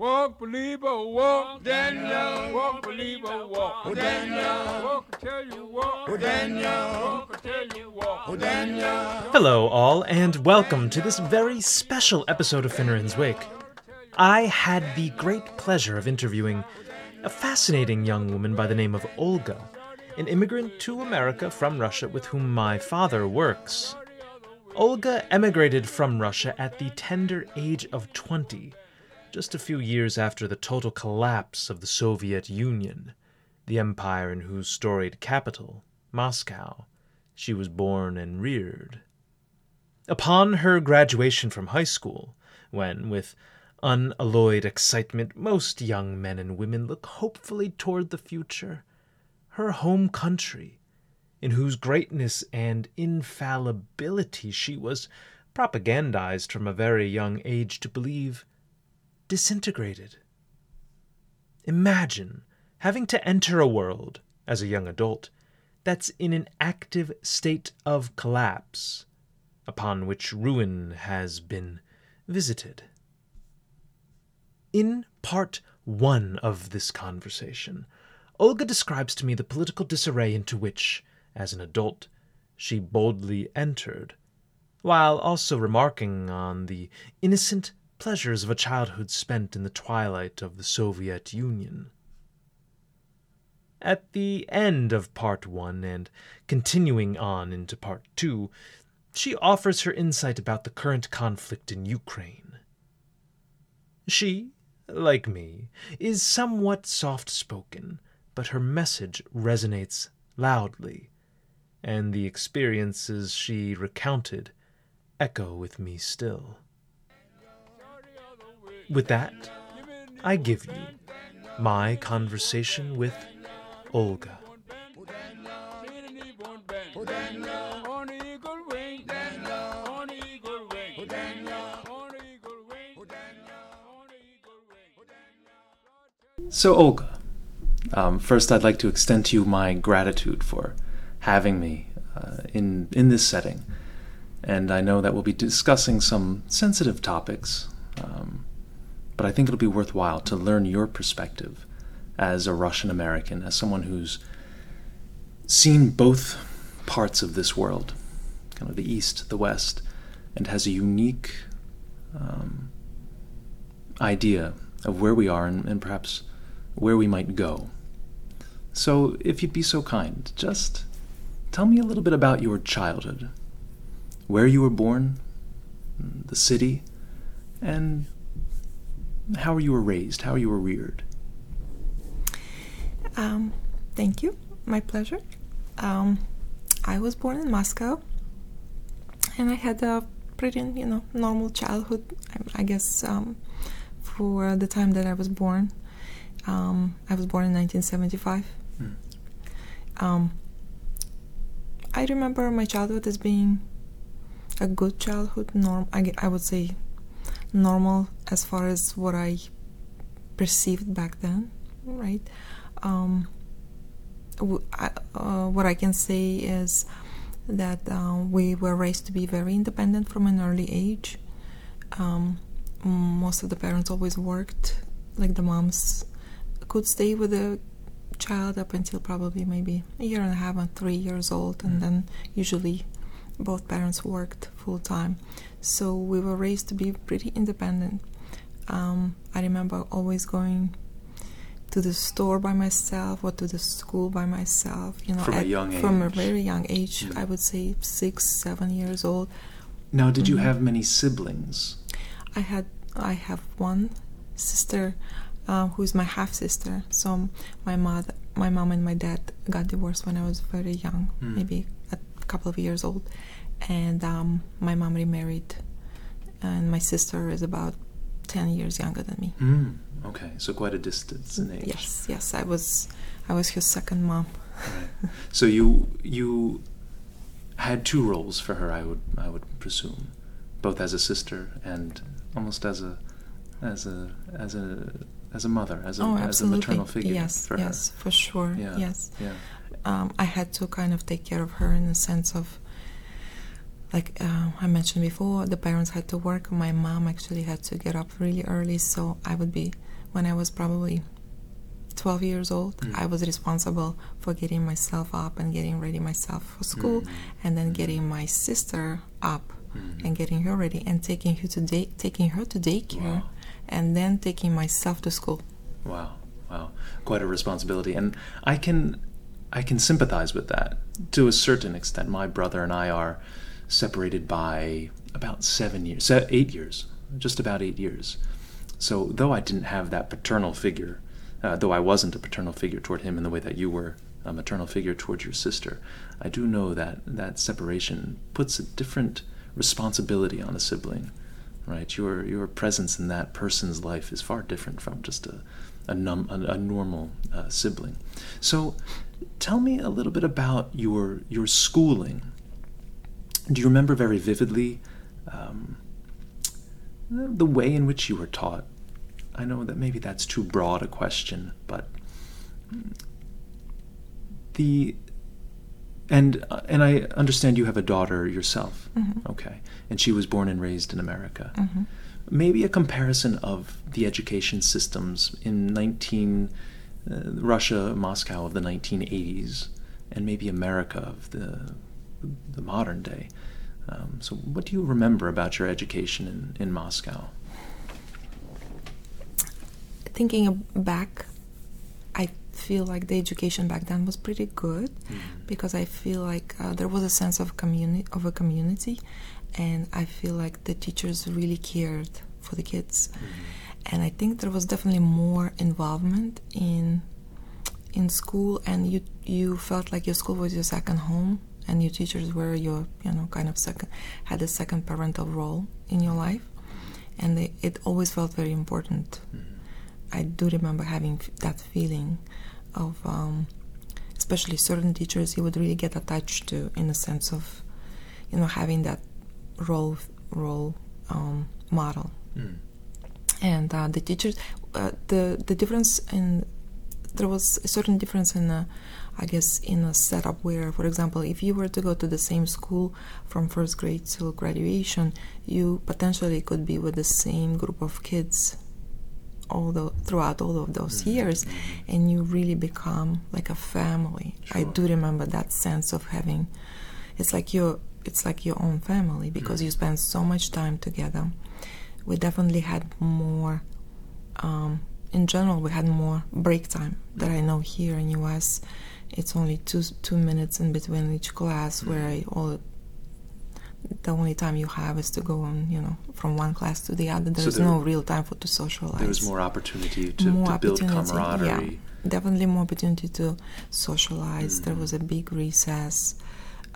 Walk, believer, walk, Daniel. Walk, believer, walk, oh, Daniel. Walk until you walk, oh, Daniel. Walk until you walk, oh, Daniel. Hello, all, and welcome to this very special episode of Finneran's Wake. I had the great pleasure of interviewing a fascinating young woman by the name of Olga, an immigrant to America from Russia with whom my father works. Olga emigrated from Russia at the tender age of 20 just a few years after the total collapse of the Soviet Union, the empire in whose storied capital, Moscow, she was born and reared. Upon her graduation from high school, when, with unalloyed excitement, most young men and women look hopefully toward the future, her home country, in whose greatness and infallibility she was propagandized from a very young age to believe, disintegrated. Imagine having to enter a world, as a young adult, that's in an active state of collapse, upon which ruin has been visited. In part one of this conversation, Olga describes to me the political disarray into which, as an adult, she boldly entered, while also remarking on the innocent pleasures of a childhood spent in the twilight of the Soviet Union. At the end of part one, and continuing on into part two, she offers her insight about the current conflict in Ukraine. She, like me, is somewhat soft spoken, but her message resonates loudly, and the experiences she recounted echo with me still. With that, I give you my conversation with Olga. So, Olga, um, first I'd like to extend to you my gratitude for having me uh, in, in this setting. And I know that we'll be discussing some sensitive topics, um, but I think it'll be worthwhile to learn your perspective as a Russian American, as someone who's seen both parts of this world, kind of the East, the West, and has a unique um, idea of where we are and, and perhaps where we might go. So, if you'd be so kind, just tell me a little bit about your childhood, where you were born, the city, and how were you were raised, how you were reared. Um, thank you. My pleasure. Um, I was born in Moscow, and I had a pretty, you know, normal childhood. I, I guess um, for the time that I was born. Um, I was born in 1975. Hmm. Um, I remember my childhood as being a good childhood. Norm, I, I would say normal as far as what I perceived back then, right? Um, I, uh, what I can say is that uh, we were raised to be very independent from an early age. Um, most of the parents always worked, like the moms could stay with the child up until probably maybe a year and a half and three years old, and then usually both parents worked full time. So we were raised to be pretty independent. Um, I remember always going to the store by myself or to the school by myself. You know, From a at- young from a very young age. Mm. I would say six, seven years old. Now, did you Mhm. have many siblings? I had I have one sister uh, who is my half sister. So my mother, my mom, and my dad got divorced when I was very young, Mm. maybe a couple of years old, and um, my mom remarried, and my sister is about ten years younger than me. Hmm. Okay, so quite a distance in age. Yes, yes, I was I was her second mom. Right. So you you had two roles for her, I would I would presume, both as a sister and almost as a as a as a as a mother, as a oh, as a maternal figure yes, for yes, for sure. Yeah. Yes. Yeah. um, I had to kind of take care of her in the sense of like uh, I mentioned before, the parents had to work. My mom actually had to get up really early, so I would be when I was probably 12 years old. Mm. I was responsible for getting myself up and getting ready myself for school, Mm. and then getting my sister up Mm. and getting her ready and taking her to day taking her to daycare, Wow. and then taking myself to school. Wow, wow, quite a responsibility, and I can, I can sympathize with that to a certain extent. My brother and I are separated by about seven years, eight years, just about eight years. So though I didn't have that paternal figure, uh, though I wasn't a paternal figure toward him in the way that you were a maternal figure towards your sister, I do know that that separation puts a different responsibility on a sibling right? Your your presence in that person's life is far different from just a a, num, a, a normal uh, sibling. So, tell me a little bit about your your schooling. Do you remember very vividly um, the way in which you were taught? I know that maybe that's too broad a question, but the and uh, and I understand you have a daughter yourself. Mhm. Okay, and she was born and raised in America. Mhm. Maybe a comparison of the education systems in 19 uh, Russia, Moscow of the 1980s, and maybe America of the the modern day. Um, so, what do you remember about your education in, in Moscow? Thinking back, I feel like the education back then was pretty good because I feel like uh, there was a sense of community of a community, and I feel like the teachers really cared for the kids, and I think there was definitely more involvement in in school, and you you felt like your school was your second home, and your teachers were your you know kind of second had a second parental role in your life, and they, it always felt very important. I do remember having f- that feeling of, um, especially certain teachers, you would really get attached to, in the sense of, you know, having that role role um, model. Mm. And uh, the teachers, uh, the the difference in there was a certain difference in, uh, I guess, in a setup where, for example, if you were to go to the same school from first grade till graduation, you potentially could be with the same group of kids all the throughout all of those Mhm, years mhm. and you really become like a family. I do remember that sense of having it's like your it's like your own family because Mhm. you spend so much time together. We definitely had more um, in general we had more break time that i know here in us it's only two two minutes in between each class where I all the only time you have is to go on you know from one class to the other there's there- no real time for to socialize There was more opportunity to, More to build camaraderie. yeah. definitely more opportunity to socialize. There Mhm. was a big recess.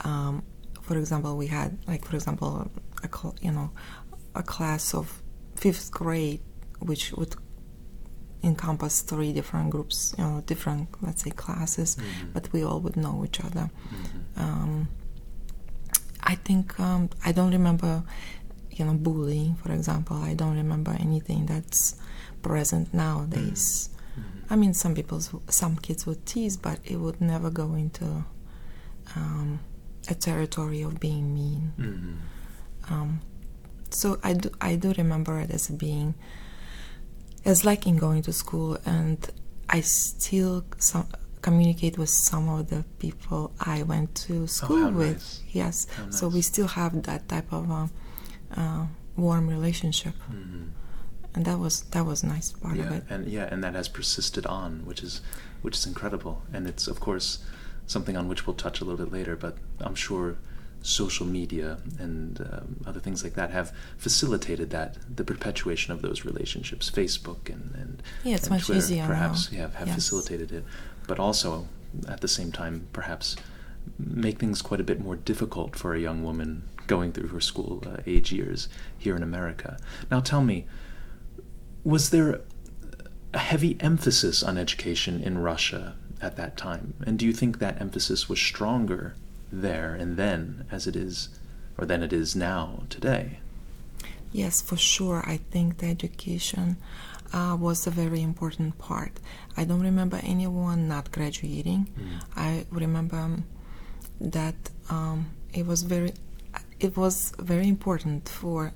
Um, for example, we had like for example, a cl- you know, a class of fifth grade, which would encompass three different groups, you know, different let's say classes, Mhm. but we all would know each other. Mhm. Um, I think um, I don't remember, you know, bullying, for example. I don't remember anything that's present nowadays. Mhm. I mean, some people, some kids would tease, but it would never go into um, a territory of being mean. Mhm. Um, so I do, I do remember it as being, as liking going to school, and I still some, communicate with some of the people I went to school Oh, with. nice. Yes, How so we still have that type of uh, uh, warm relationship, Mhm. and that was that was a nice part of it. and yeah, and that has persisted on, which is which is incredible, and it's of course something on which we'll touch a little bit later. But I'm sure social media and um, other things like that have facilitated that the perpetuation of those relationships. Facebook and and, Yeah, it's and much Twitter easier now. perhaps yeah, have Yes. facilitated it, but also at the same time perhaps make things quite a bit more difficult for a young woman going through her school uh, age years here in America. Now tell me, was there a heavy emphasis on education in Russia at that time? And do you think that emphasis was stronger there and then as it is, or than it is now today? Yes, for sure. I think the education uh, was a very important part. I don't remember anyone not graduating. Mm. I remember um, that um, it was very. it was very important for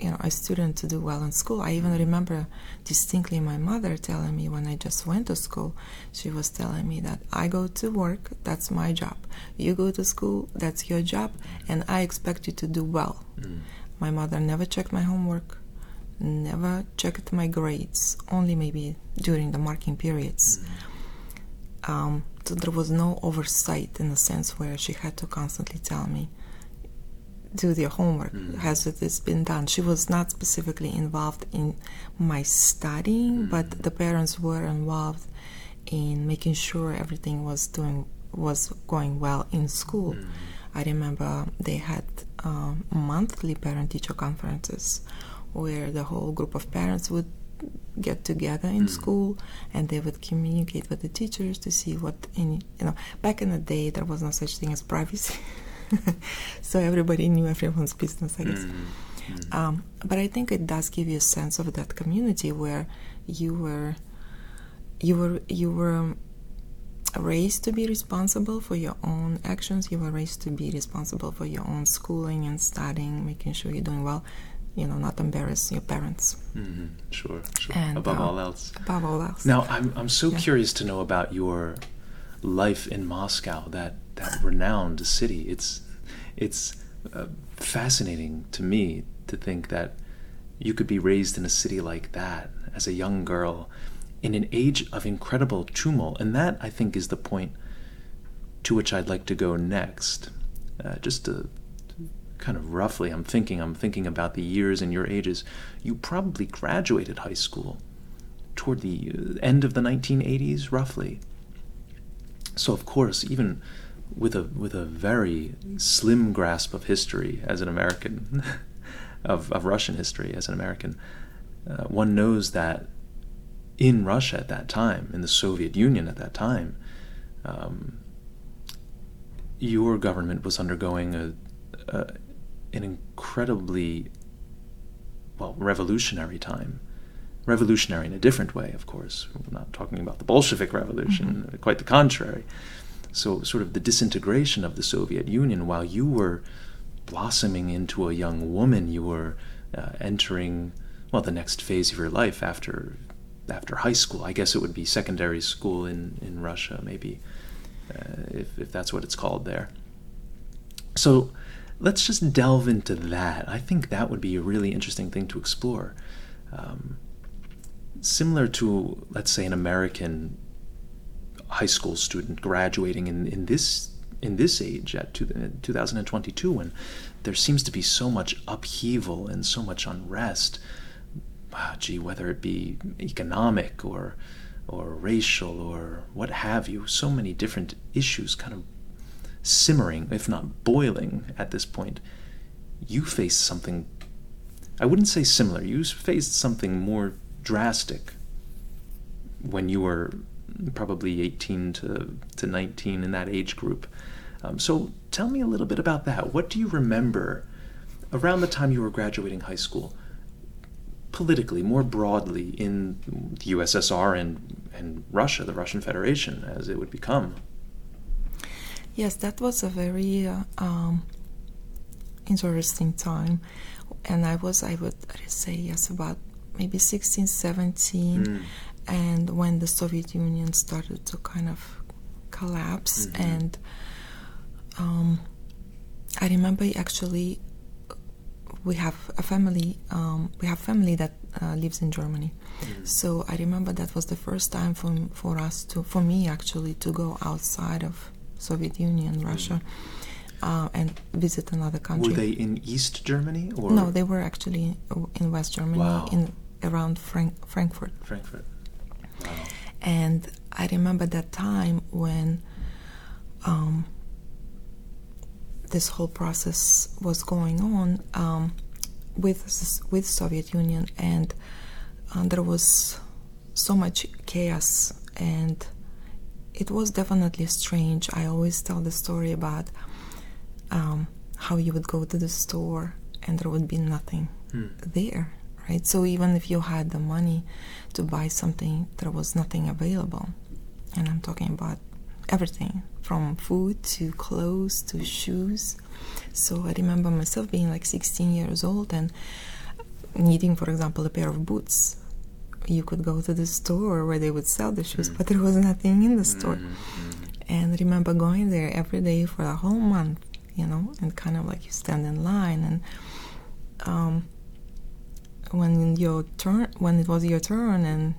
you know a student to do well in school. I even remember distinctly my mother telling me when I just went to school, she was telling me that I go to work, that's my job. You go to school, that's your job, and I expect you to do well. Mm. My mother never checked my homework, never checked my grades, only maybe during the marking periods. Um, so there was no oversight in the sense where she had to constantly tell me, do their homework. Mm. Has it this been done? She was not specifically involved in my studying, Mm. but the parents were involved in making sure everything was doing was going well in school. Mm. I remember they had um, monthly parent-teacher conferences where the whole group of parents would get together in Mm. school and they would communicate with the teachers to see what in you know back in the day there was no such thing as privacy so everybody knew everyone's business i guess Mm. um, but i think it does give you a sense of that community where you were you were you were um, raised to be responsible for your own actions you were raised to be responsible for your own schooling and studying making sure you're doing well you know not embarrass your parents Mhm. Sure, sure. And, Above uh, all else. above all else Now, I'm I'm so Yeah. curious to know about your life in Moscow, that that renowned city. It's it's uh, fascinating to me to think that you could be raised in a city like that as a young girl in an age of incredible tumult, and that I think is the point to which I'd like to go next. Uh, just to kind of roughly, I'm thinking I'm thinking about the years and your ages. You probably graduated high school toward the uh, end of the 1980s, roughly. So of course, even with a with a very slim grasp of history as an American, of of Russian history as an American, uh, one knows that in Russia at that time, in the Soviet Union at that time, um, your government was undergoing a, a an incredibly well revolutionary time revolutionary in a different way, of course. We're not talking about the Bolshevik Revolution, quite the contrary. So, sort of the disintegration of the Soviet Union, while you were blossoming into a young woman, you were uh, entering, well, the next phase of your life after after high school. I guess it would be secondary school in, in Russia, maybe, uh, if, if that's what it's called there. So, let's just delve into that. I think that would be a really interesting thing to explore. Um, similar to, let's say, an American high school student graduating in, in this in this age at two, 2022 when there seems to be so much upheaval and so much unrest. Ah, gee whether it be economic or or racial or what have you so many different issues kind of simmering if not boiling at this point. You face something I wouldn't say similar you faced something more drastic when you were probably 18 to, to 19 in that age group. Um, so tell me a little bit about that. What do you remember around the time you were graduating high school, politically, more broadly, in the USSR and, and Russia, the Russian Federation, as it would become? Yes, that was a very uh, um, interesting time. And I was, I would say, yes, about maybe 16, 17. Mm. And when the Soviet Union started to kind of collapse, Mhm. and um, I remember actually we have a family, um, we have family that uh, lives in Germany. Mhm. So I remember that was the first time for for us to, for me actually, to go outside of Soviet Union, Russia, uh, and visit another country. Were they in East Germany or No, they were actually in West Germany, Wow. in around Frank- Frankfurt. Frankfurt? Wow. And I remember that time when um, this whole process was going on um, with with Soviet Union, and uh, there was so much chaos, and it was definitely strange. I always tell the story about um, how you would go to the store and there would be nothing Hmm. there, right? So even if you had the money to buy something, there was nothing available. And I'm talking about everything from food to clothes to shoes. So I remember myself being like 16 years old and needing, for example, a pair of boots. You could go to the store where they would sell the shoes, mm. but there was nothing in the store. Mm-hmm, mm-hmm. And I remember going there every day for a whole month, you know, and kind of like you stand in line and um, when your turn when it was your turn and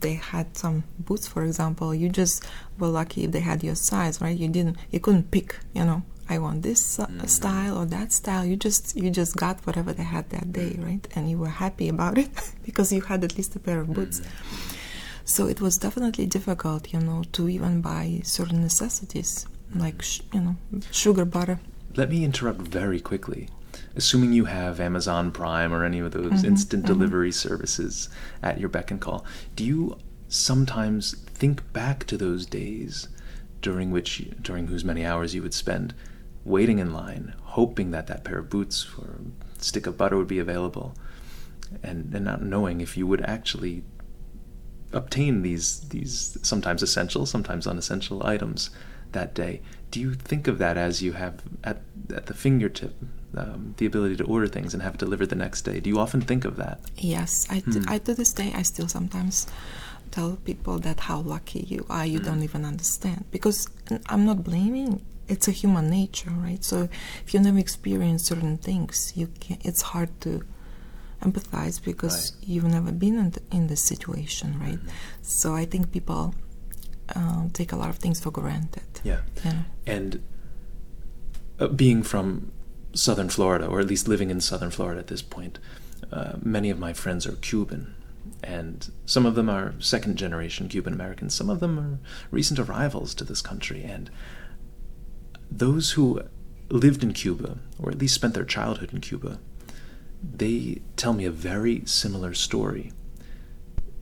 they had some boots for example you just were lucky if they had your size right? You didn't you couldn't pick you know i want this uh, Mm. style or that style. You just you just got whatever they had that day right? And you were happy about it because you had at least a pair of boots. So it was definitely difficult you know to even buy certain necessities like sh- you know sugar butter. Let me interrupt very quickly. Assuming you have Amazon Prime or any of those Mhm, instant mhm. delivery services at your beck and call, do you sometimes think back to those days during which, during whose many hours you would spend waiting in line, hoping that that pair of boots or stick of butter would be available, and, and not knowing if you would actually obtain these these sometimes essential, sometimes unessential items that day. Do you think of that as you have at at the fingertip um, the ability to order things and have it delivered the next day? Do you often think of that? Yes, I, Hmm. I to this day I still sometimes tell people that how lucky you are. You don't even understand because I'm not blaming. It's a human nature, right? So if you never experience certain things, you can. It's hard to empathize because you've never been in, th- in this situation, right? So I think people um, take a lot of things for granted. Yeah. You know? And uh, being from southern Florida, or at least living in southern Florida at this point, uh, many of my friends are Cuban. And some of them are second generation Cuban Americans, some of them are recent arrivals to this country. And those who lived in Cuba, or at least spent their childhood in Cuba, they tell me a very similar story.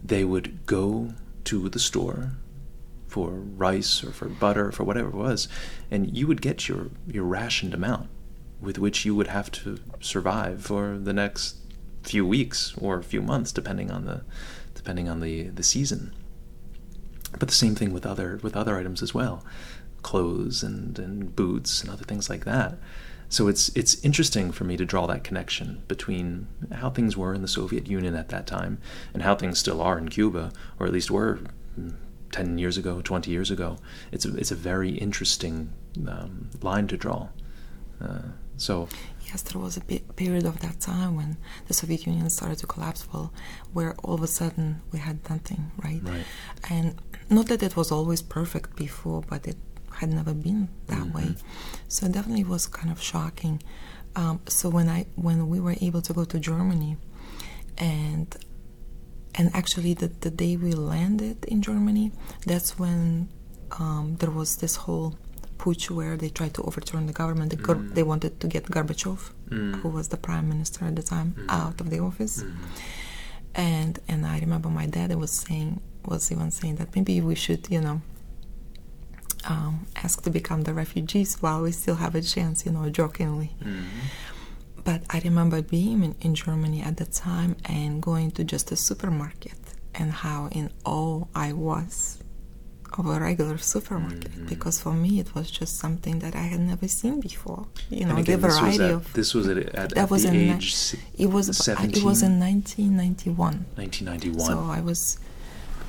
They would go to the store for rice or for butter, or for whatever it was, and you would get your, your rationed amount with which you would have to survive for the next few weeks or a few months, depending on the depending on the, the season. But the same thing with other with other items as well, clothes and, and boots and other things like that. So it's it's interesting for me to draw that connection between how things were in the Soviet Union at that time and how things still are in Cuba, or at least were mm, ten years ago, twenty years ago. It's a, it's a very interesting um, line to draw. Uh, so Yes, there was a pe- period of that time when the Soviet Union started to collapse, well, where all of a sudden we had nothing, right? Right. And not that it was always perfect before, but it had never been that way. So it definitely was kind of shocking. Um, so when I when we were able to go to Germany, and and actually the the day we landed in Germany, that's when um, there was this whole putsch where they tried to overturn the government. They, Gor- mm. they wanted to get Gorbachev, mm. who was the prime minister at the time, mm. out of the office. And and I remember my dad was saying was even saying that maybe we should, you know, um, ask to become the refugees while we still have a chance, you know, jokingly. But I remember being in, in Germany at the time and going to just a supermarket and how in awe I was of a regular supermarket because for me it was just something that I had never seen before. You know, again, the this was variety at, of this was at, at, that at was the in age si- it was ab- it was in 1991. 1991. So I was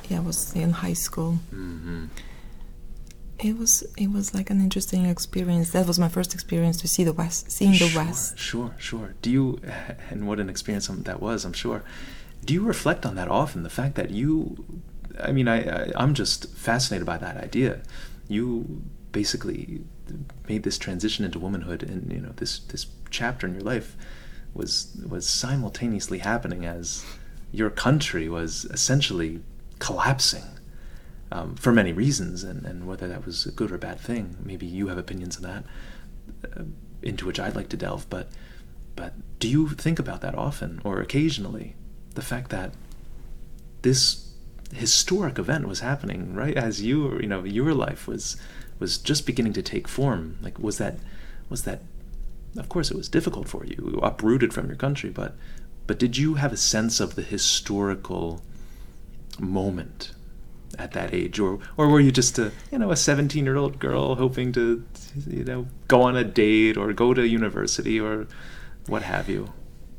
yeah, I was in high school. hmm It was it was like an interesting experience. That was my first experience to see the West, seeing the sure, West. Sure, sure. Do you, and what an experience that was, I'm sure. Do you reflect on that often? The fact that you, I mean, I, I I'm just fascinated by that idea. You basically made this transition into womanhood, and you know this this chapter in your life was was simultaneously happening as your country was essentially collapsing um, for many reasons, and, and whether that was a good or bad thing. Maybe you have opinions on that, uh, into which I'd like to delve. But but do you think about that often or occasionally? The fact that this historic event was happening right as you you know your life was was just beginning to take form. Like was that was that of course it was difficult for you, uprooted from your country, but but did you have a sense of the historical moment at that age, or or were you just a you know a 17 year old girl hoping to you know go on a date or go to university or what have you?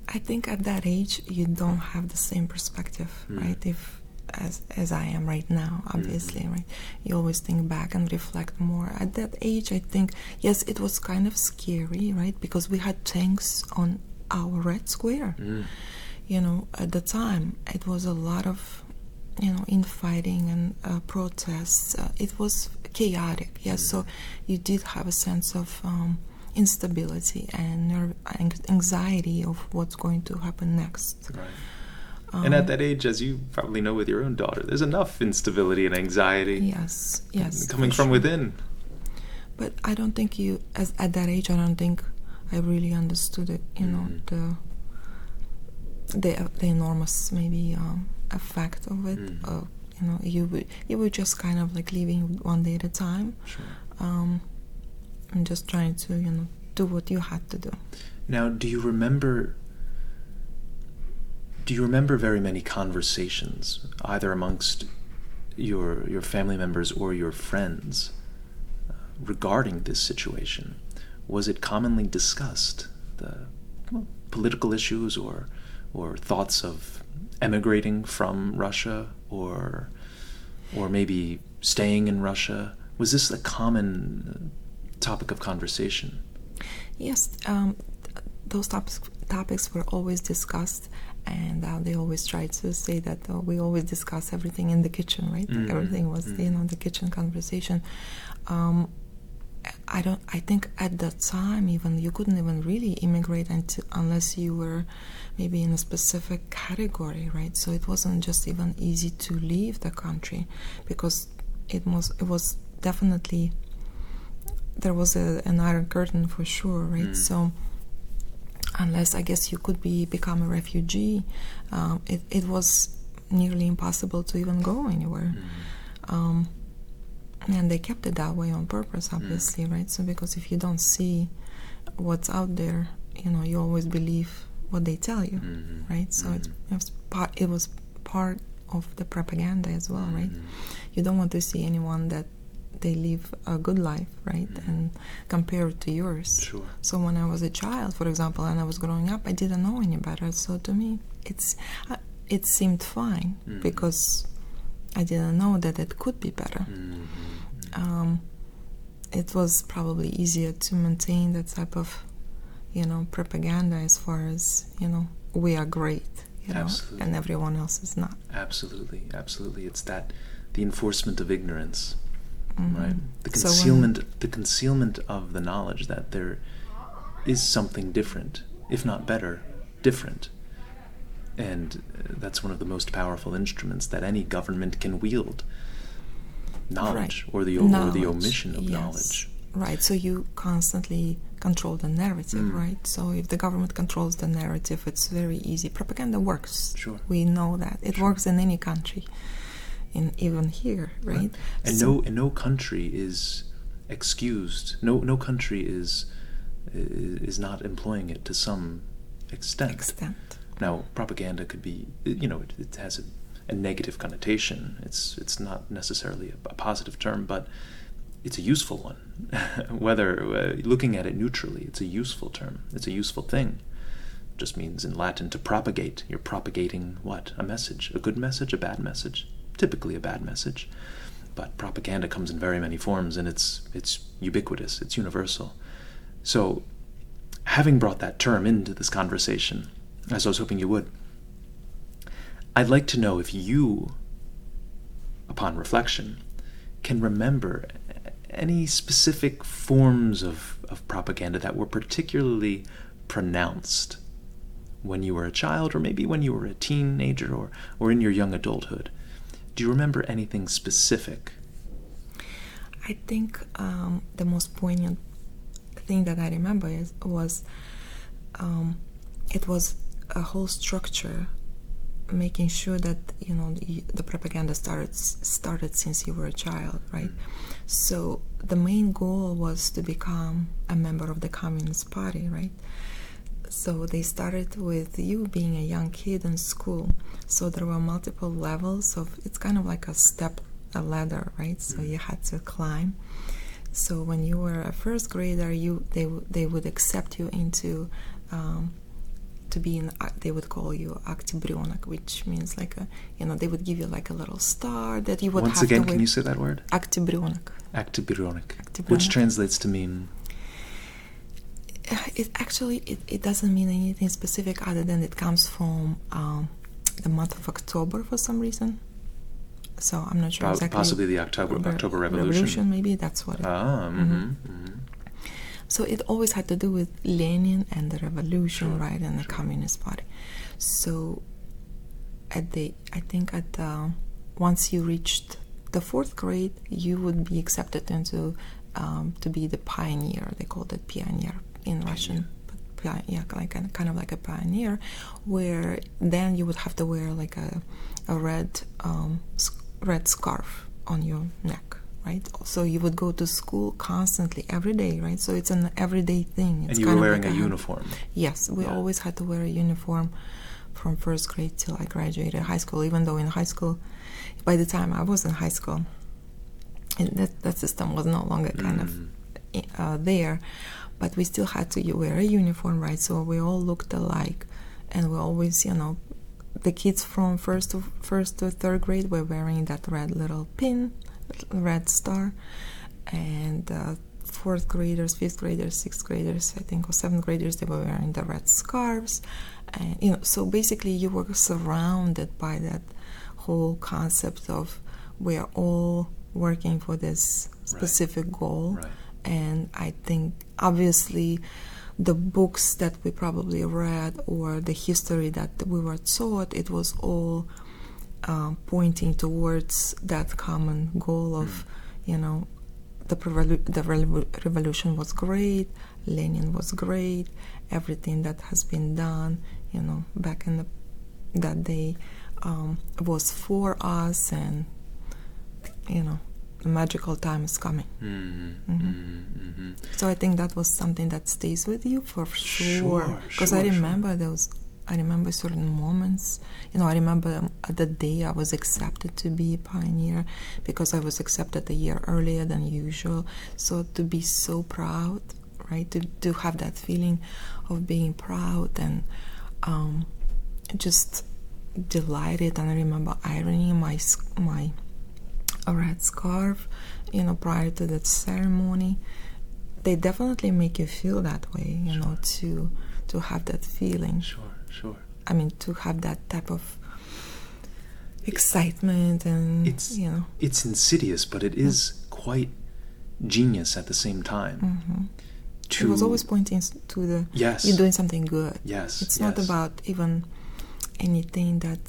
I think at that age you don't have the same perspective, Mm. right? If as as I am right now, obviously, Mm-hmm. right? You always think back and reflect more. At that age, I think yes, it was kind of scary, right? Because we had tanks on our red square. Mm. You know, at the time, it was a lot of you know infighting and uh, protests. Uh, it was chaotic, yes. So you did have a sense of. Um, instability and anxiety of what's going to happen next. Right. Um, and at that age, as you probably know with your own daughter, there's enough instability and anxiety yes, yes, coming from sure. within. But I don't think you, as at that age, I don't think I really understood it. You know Mhm. the the the enormous maybe um, effect of it. Uh, you know, you would you were just kind of like living one day at a time, Sure. um, and just trying to you know do what you had to do. Now, do you remember? Do you remember very many conversations, either amongst your your family members or your friends, uh, regarding this situation? Was it commonly discussed the well, political issues or or thoughts of emigrating from Russia or or maybe staying in Russia? Was this a common uh, topic of conversation? Yes, um, those topics topics were always discussed, and uh, they always try to say that uh, we always discuss everything in the kitchen, right? Mhm, Everything was, you mhm. know, the kitchen conversation. Um, I don't. I think at that time, even you couldn't even really immigrate until unless you were maybe in a specific category, right? So it wasn't just even easy to leave the country because it was it was definitely there was a, an iron curtain for sure, right? Mm. So unless I guess you could be become a refugee, um, it it was nearly impossible to even go anywhere. Um, and they kept it that way on purpose, obviously, right? So because if you don't see what's out there, you know, you always believe what they tell you, Mhm. right? So it's, Mhm. it's part. It was part of the propaganda as well, right? Mhm. You don't want to see anyone that they live a good life, right? Mhm. And compared to yours. Sure. So when I was a child, for example, and I was growing up, I didn't know any better. So to me, it's uh, it seemed fine Mhm. because I didn't know that it could be better. Mhm. Um, it was probably easier to maintain that type of, you know, propaganda as far as you know we are great, you know, Absolutely. and everyone else is not. Absolutely, absolutely. It's that the enforcement of ignorance, Mhm. right? The So when- concealment, the concealment of the knowledge that there is something different, if not better, different. And uh, that's one of the most powerful instruments that any government can wield. Knowledge, Right. or the o- or the omission of yes. knowledge. Right, so you constantly control the narrative, Mm. right? So if the government controls the narrative, it's very easy. Propaganda works. Sure. We know that. It Sure. works in any country, in even here, right? And So- no, and no country is excused. No, no country is is not employing it to some extent. extent. Now, propaganda could be, you know, it, it has a, a negative connotation. It's it's not necessarily a, a positive term, but it's a useful one. Whether uh, looking at it neutrally, it's a useful term. It's a useful thing. It Just means in Latin to propagate. You're propagating what? A message. A good message, a bad message. Typically a bad message. But propaganda comes in very many forms and it's it's ubiquitous, it's universal. So having brought that term into this conversation, as I was hoping you would, I'd like to know if you, upon reflection, can remember any specific forms of, of propaganda that were particularly pronounced when you were a child, or maybe when you were a teenager, or, or in your young adulthood. Do you remember anything specific? I think um, the most poignant thing that I remember is, was um, it was a whole structure making sure that you know the, the propaganda started started since you were a child, right? So the main goal was to become a member of the Communist Party, right? So they started with you being a young kid in school. So there were multiple levels of it's kind of like a step a ladder, right? So you had to climb. So when you were a first grader, you they they would accept you into um, to be in. uh, They would call you aktibrionak, which means like a you know they would give you like a little star that you would Once have again, can you say that word? Aktibrionak. Actibronic. which translates to mean It actually it, it doesn't mean anything specific other than it comes from um, the month of October for some reason. So I'm not sure po- exactly. possibly the October Re- October Revolution. maybe that's what. It, Ah, mm-hmm, mm-hmm. So it always had to do with Lenin and the revolution, Sure, right, and the sure. Communist Party. So at the, I think at the, once you reached the fourth grade, you would be accepted into um, to be the pioneer. They called it pioneer in Russian. Yeah, like a, kind of like a pioneer, where then you would have to wear like a, a red um, red scarf on your neck, right? So you would go to school constantly every day, right? So it's an everyday thing. It's And you kind were of wearing like a ha- uniform. Yes, we Yeah. always had to wear a uniform from first grade till I graduated high school. Even though in high school, by the time I was in high school, and that that system was no longer kind Mm. of uh, there, but we still had to wear a uniform, right? So we all looked alike, and we always, you know, the kids from first to first to third grade were wearing that red little pin, red star, and uh, fourth graders, fifth graders, sixth graders, I think, or seventh graders, they were wearing the red scarves, and you know, so basically you were surrounded by that whole concept of we're all working for this specific goal Right. And I think obviously the books that we probably read or the history that we were taught, it was all um, pointing towards that common goal of, you know, the the revol- revolution was great, Lenin was great, everything that has been done, you know, back in the that day um, was for us, and you know, magical time is coming. Mm-hmm, Mhm. mm-hmm, mm-hmm. So I think that was something that stays with you for sure. Sure, Because sure, I sure. remember those. I remember certain moments. You know, I remember um, the day I was accepted to be a pioneer because I was accepted a year earlier than usual. So to be so proud, right? To to have that feeling of being proud and um, just delighted. And I remember ironing my my a red scarf, you know, prior to that ceremony. They definitely make you feel that way, you know, to to have that feeling. Sure, sure. I mean, to have that type of excitement and It's- you know. It's insidious, but it is quite genius at the same time. hmm To It was always pointing to the yes, you're doing something good. yes. It's not about even anything that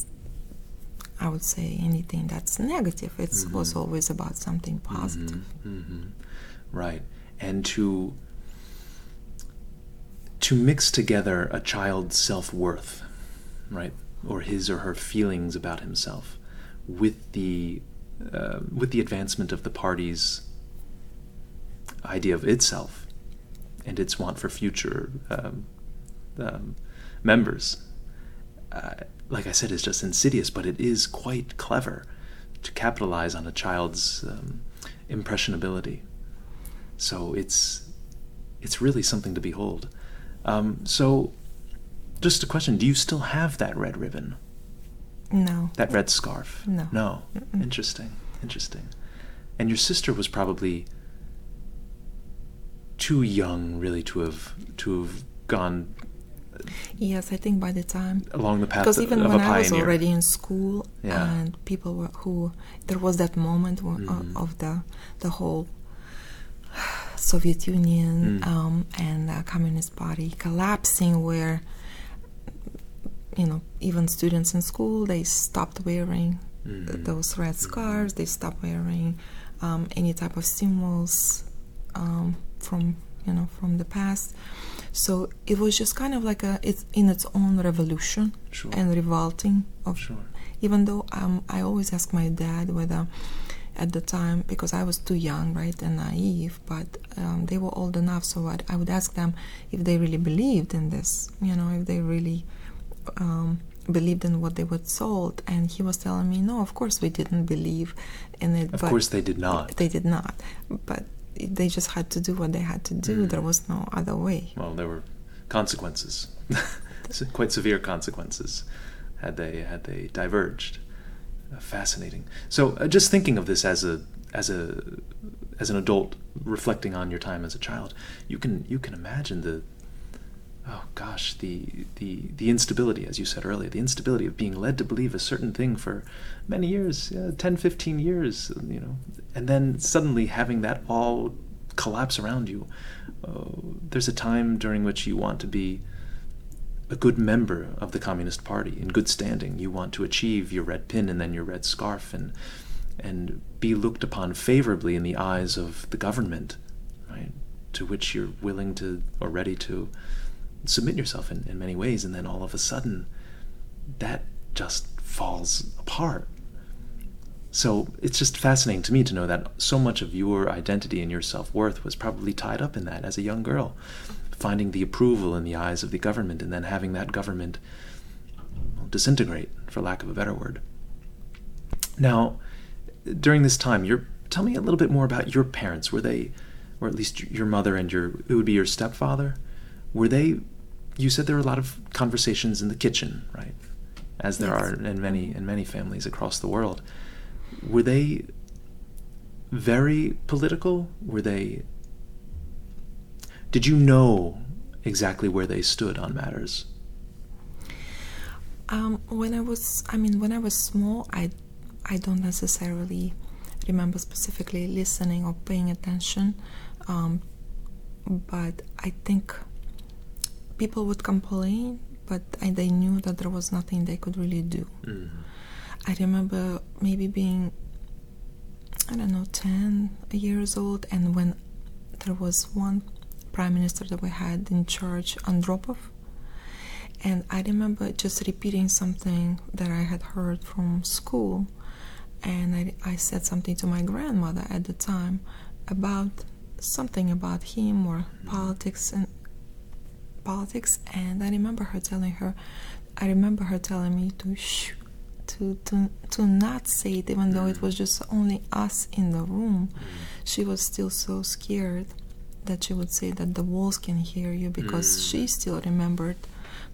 I would say anything that's negative. It Mhm. was always about something positive. Mhm, mhm. Right, and to to mix together a child's self worth, right, or his or her feelings about himself, with the uh, with the advancement of the party's idea of itself and its want for future um, um, members. Uh, like I said, is just insidious, but it is quite clever to capitalize on a child's um, impressionability. So it's it's really something to behold. Um, so, just a question: Do you still have that red ribbon, No. that red scarf? No. No. Mm-mm. Interesting. Interesting. And your sister was probably too young, really, to have to have gone Yes, I think by the time along the path because even when I was already in school Yeah. and people were who there was that moment Mhm. of the the whole Soviet Union Mm. um, and the Communist Party collapsing, where you know even students in school they stopped wearing th- Mhm. those red scarves, they stopped wearing um, any type of symbols um, from you know from the past. So it was just kind of like a it's in its own revolution Sure. and revolting of sure. even though um, I always ask my dad whether at the time because I was too young right and naive but um, they were old enough so I'd, I would ask them if they really believed in this you know if they really um, believed in what they were told and he was telling me no of course we didn't believe in it Of course, they did not. they did not but they just had to do what they had to do Mm. there was no other way Well, there were consequences, quite severe consequences, had they had they diverged. Uh, fascinating. So, uh, just thinking of this as a as a as an adult reflecting on your time as a child, you can you can imagine the oh gosh the the the instability as you said earlier the instability of being led to believe a certain thing for many years uh, 10 15 years you know and then suddenly having that all collapse around you uh, there's a time during which you want to be a good member of the communist party in good standing. You want to achieve your red pin and then your red scarf and and be looked upon favorably in the eyes of the government right to which you're willing to or ready to submit yourself in, in many ways, and then all of a sudden, that just falls apart. So it's just fascinating to me to know that so much of your identity and your self worth was probably tied up in that as a young girl, finding the approval in the eyes of the government, and then having that government disintegrate, for lack of a better word. Now, during this time, you're, tell me a little bit more about your parents. Were they, or at least your mother and your, it would be your stepfather? Were they you said there were a lot of conversations in the kitchen right? As there Yes. are in many in many families across the world. Were they very political? Were they did you know exactly where they stood on matters? Um, when I was, I mean, when I was small, I, I don't necessarily remember specifically listening or paying attention, um, but I think people would complain, but I, they knew that there was nothing they could really do. mm. I remember maybe being, I don't know, 10 years old, and when there was one prime minister that we had in charge, Andropov, and I remember just repeating something that I had heard from school, and I, I said something to my grandmother at the time about something about him or politics and politics, and I remember her telling her, I remember her telling me to shh, to to to not say it, even though it was just only us in the room. She was still so scared that she would say that the walls can hear you because Mm. she still remembered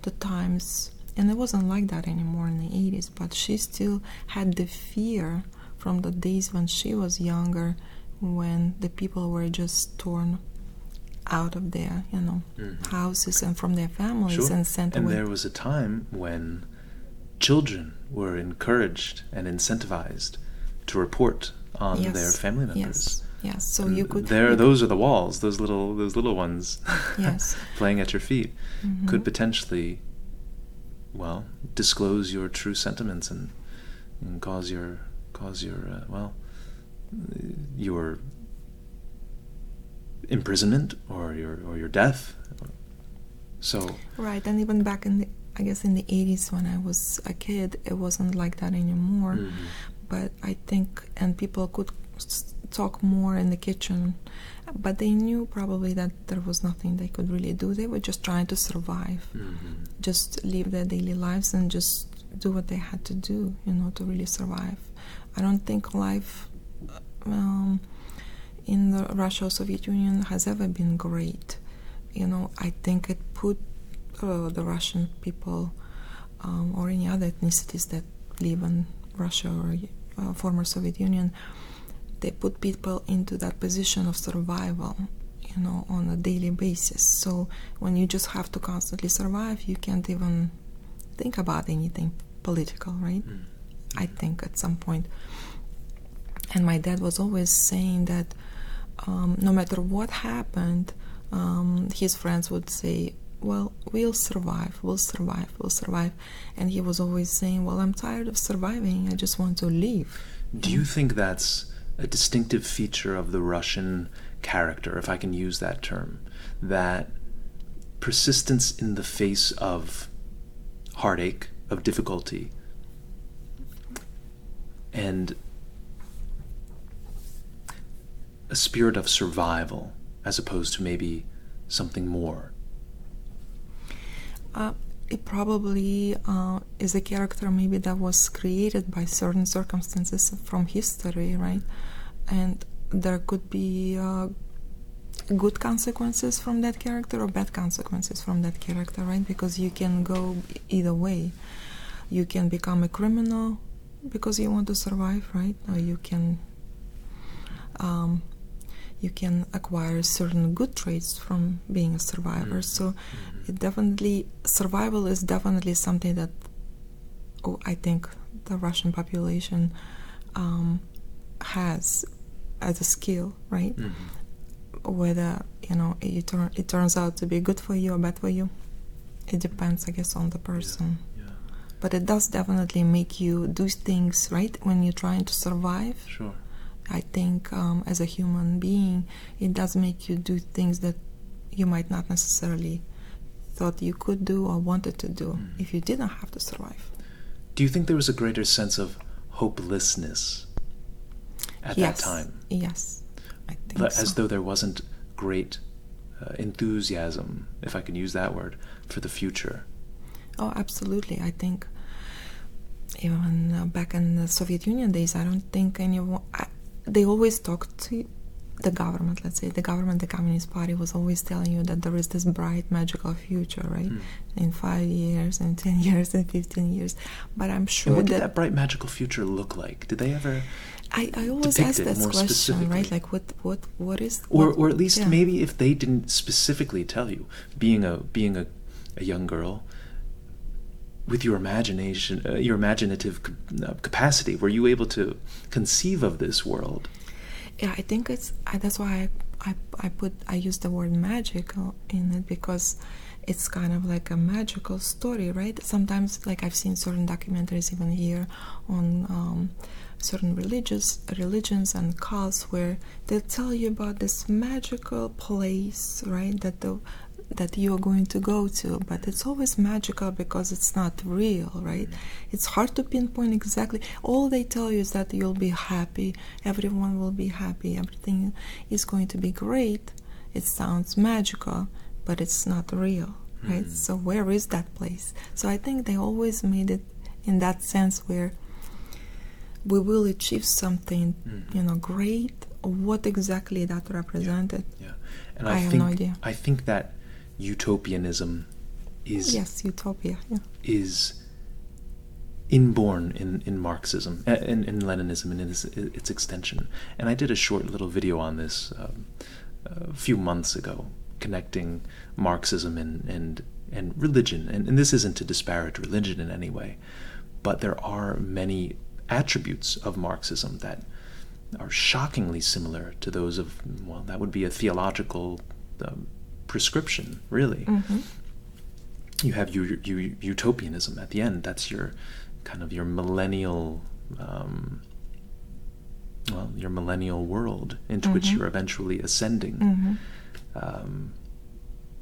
the times and it wasn't like that anymore in the 80s but she still had the fear from the days when she was younger when the people were just torn out of their you know Mhm. houses and from their families Sure. and sent and away there was a time when children were encouraged and incentivized to report on Yes, their family members yes yes so you could there you those are the walls those little those little ones Yes. playing at your feet Mhm. could potentially well disclose your true sentiments and, and cause your cause your uh, well your imprisonment or your or your death so Right, and even back in the, I guess in the 80s when I was a kid, it wasn't like that anymore. mhm. But I think, and people could talk more in the kitchen, but they knew probably that there was nothing they could really do. They were just trying to survive, Mhm. just live their daily lives and just do what they had to do, you know, to really survive. I don't think life um, in the Russia or Soviet Union has ever been great. You know, I think it put uh, the Russian people um, or any other ethnicities that live in Russia or uh, former Soviet Union, they put people into that position of survival, you know, on a daily basis. So when you just have to constantly survive, you can't even think about anything political, right? Mm. I think at some point. And my dad was always saying that um, no matter what happened, um, his friends would say, Well, we'll survive, we'll survive, we'll survive. And he was always saying, Well, I'm tired of surviving, I just want to leave. Do you think that's a distinctive feature of the Russian character, if I can use that term? That persistence in the face of heartache, of difficulty, and a spirit of survival as opposed to maybe something more. Uh, it probably uh, is a character maybe that was created by certain circumstances from history, right? And there could be uh, good consequences from that character or bad consequences from that character, right? Because you can go either way. You can become a criminal because you want to survive, right? Or you can um, you can acquire certain good traits from being a survivor. So it definitely survival is definitely something that oh, I think the Russian population um, has as a skill, right? Whether you know it, turn, it turns out to be good for you or bad for you, it depends, I guess, on the person. Yeah. But it does definitely make you do things right when you're trying to survive. Sure. I think um, as a human being, it does make you do things that you might not necessarily thought you could do or wanted to do Mm. if you didn't have to survive. Do you think there was a greater sense of hopelessness at yes. that time? Yes, I think But so. as though there wasn't great uh, enthusiasm, if I can use that word, for the future. Oh, absolutely. I think even uh, back in the Soviet Union days, I don't think anyone. I, they always talked to the government. Let's say the government, the Communist Party, was always telling you that there is this bright, magical future, right? Mm. In five years, in ten years, in fifteen years. But I'm sure And what did that, that bright magical future look like? Did they ever, I, I always ask that question, right? Like, what, what, what is, or what- or at least yeah. maybe if they didn't specifically tell you, being a being a, a young girl, with your imagination, uh, your imaginative uh, capacity, were you able to conceive of this world? Yeah, I think it's that's why I, I I put I use the word magical in it because it's kind of like a magical story, right? Sometimes, like I've seen certain documentaries even here on um, certain religious religions and cults where they tell you about this magical place, right? That the that you are going to go to, but it's always magical because it's not real, right? Mm-hmm. It's hard to pinpoint exactly. All they tell you is that you'll be happy, everyone will be happy, everything is going to be great. It sounds magical, but it's not real, right? Mm-hmm. So, where is that place? So, I think they always made it in that sense where we will achieve something, mm-hmm. you know, great. What exactly that represented? Yeah, and I, I have no idea. I think that utopianism is Yes, utopia. Yeah. is inborn in, in Marxism uh, in, in Leninism and in its, its extension. And I did a short little video on this um, a few months ago, connecting Marxism and and, and religion. And, and this isn't to disparage religion in any way, but there are many attributes of Marxism that are shockingly similar to those of well, that would be a theological um, prescription, really hmm you have u- u- utopianism at the end. That's your kind of your millennial, um, well, your millennial world into which Mhm. you're eventually ascending. hmm Um,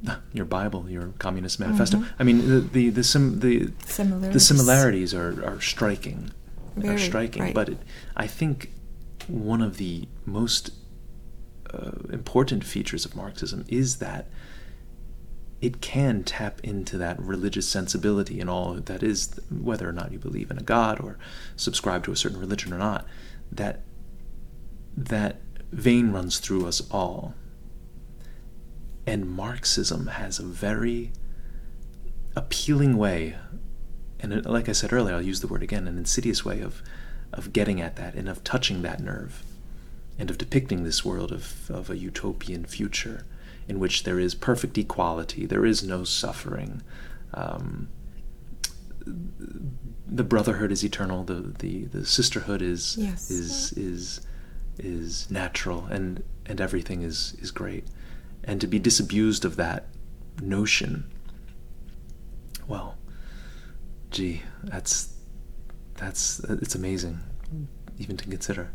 your Bible, your Communist Manifesto. Mhm. I mean, the the the, sim- the, Similarities. the similarities are, are striking, are striking. right. But it, I think one of the most uh, important features of Marxism is that it can tap into that religious sensibility and all that is, whether or not you believe in a god or subscribe to a certain religion or not. That that vein runs through us all. And Marxism has a very appealing way, and like I said earlier, I'll use the word again, an insidious way of, of getting at that and of touching that nerve and of depicting this world of, of a utopian future in which there is perfect equality, there is no suffering. Um, the brotherhood is eternal. The, the, the sisterhood is Yes. is is is natural, and and everything is is great. And to be disabused of that notion, well, gee, that's that's it's amazing, even to consider.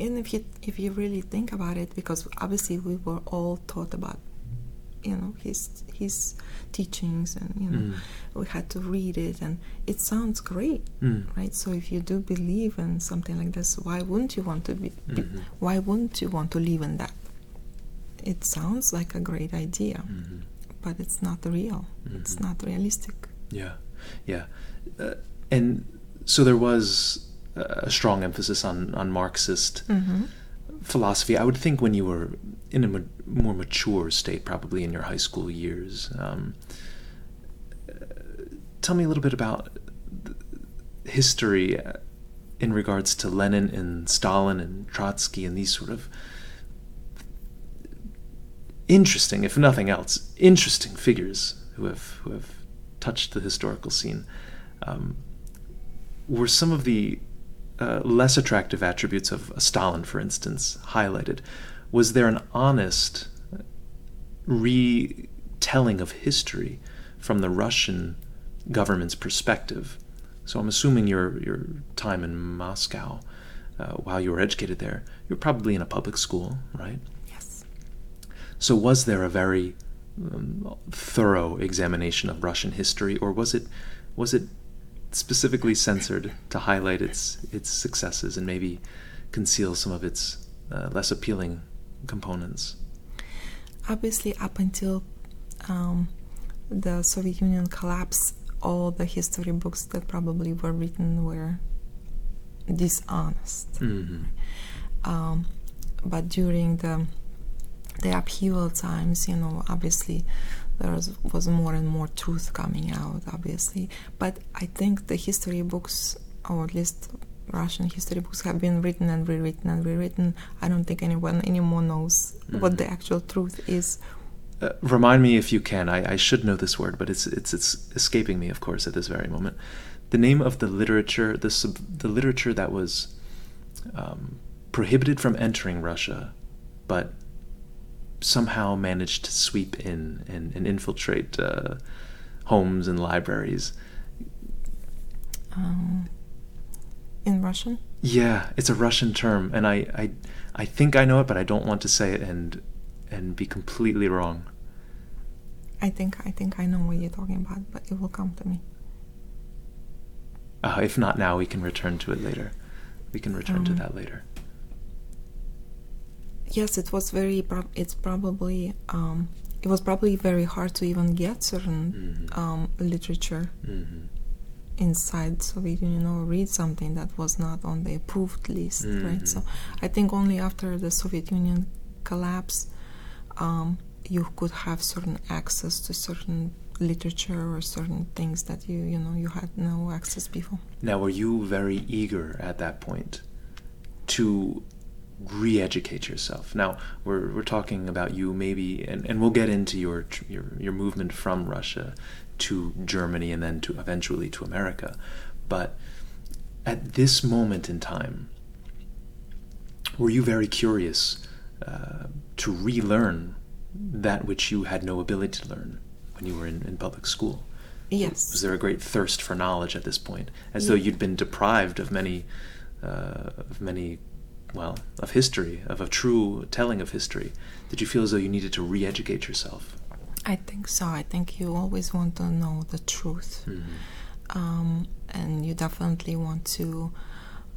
And if you if you really think about it, because obviously we were all taught about, you know, his his teachings, and you know, Mm. we had to read it, and it sounds great, Mm. right? So if you do believe in something like this, why wouldn't you want to be? be- Mhm. Why wouldn't you want to live in that? It sounds like a great idea, Mhm. but it's not real. It's Mm-hmm. not realistic. Yeah, yeah, uh, and so there was a strong emphasis on on Marxist hmm philosophy. I would think when you were in a ma- more mature state, probably in your high school years. Um, tell me a little bit about history in regards to Lenin and Stalin and Trotsky and these sort of interesting, if nothing else, interesting figures who have who have touched the historical scene. Um, were some of the uh, less attractive attributes of Stalin, for instance, highlighted? Was there an honest retelling of history from the Russian government's perspective? So I'm assuming your your time in Moscow, uh, while you were educated there, you were probably in a public school, right? Yes. So was there a very um, thorough examination of Russian history, or was it was it specifically censored to highlight its its successes and maybe conceal some of its uh, less appealing components? Obviously, up until um, the Soviet Union collapse, all the history books that probably were written were dishonest. hmm um, but during the the upheaval times, you know, obviously there was, was more and more truth coming out, obviously. But I think the history books, or at least Russian history books, have been written and rewritten and rewritten. I don't think anyone anymore knows what the actual truth is. Uh, remind me if you can. I, I should know this word, but it's it's it's escaping me, of course, at this very moment. The name of the literature, the sub, the literature that was um, prohibited from entering Russia, but somehow managed to sweep in and, and infiltrate uh, homes and libraries. Um, in Russian, Yeah, it's a Russian term, and I, I I think I know it, but I don't want to say it and and be completely wrong. I think I think I know what you're talking about, but it will come to me. Uh, if not now, we can return to it later. We can return to Um, that later. Yes it was very prob- it's probably um, it was probably very hard to even get certain Mhm. um, literature hmm inside Soviet Union or read something that was not on the approved list, right? Mhm. So I think only after the Soviet Union collapse, um, you could have certain access to certain literature or certain things that you you know you had no access before. Now, were you very eager at that point to re-educate yourself? Now, we're we're talking about you maybe, and, and we'll get into your your your movement from Russia to Germany and then to eventually to America, but at this moment in time, were you very curious uh, to relearn that which you had no ability to learn when you were in, in public school? Yes. Was there a great thirst for knowledge at this point, as though you'd been deprived of many, uh, of many, well, of history, of a true telling of history? Did you feel as though you needed to re-educate yourself? I think so. I think you always want to know the truth. um, and you definitely want to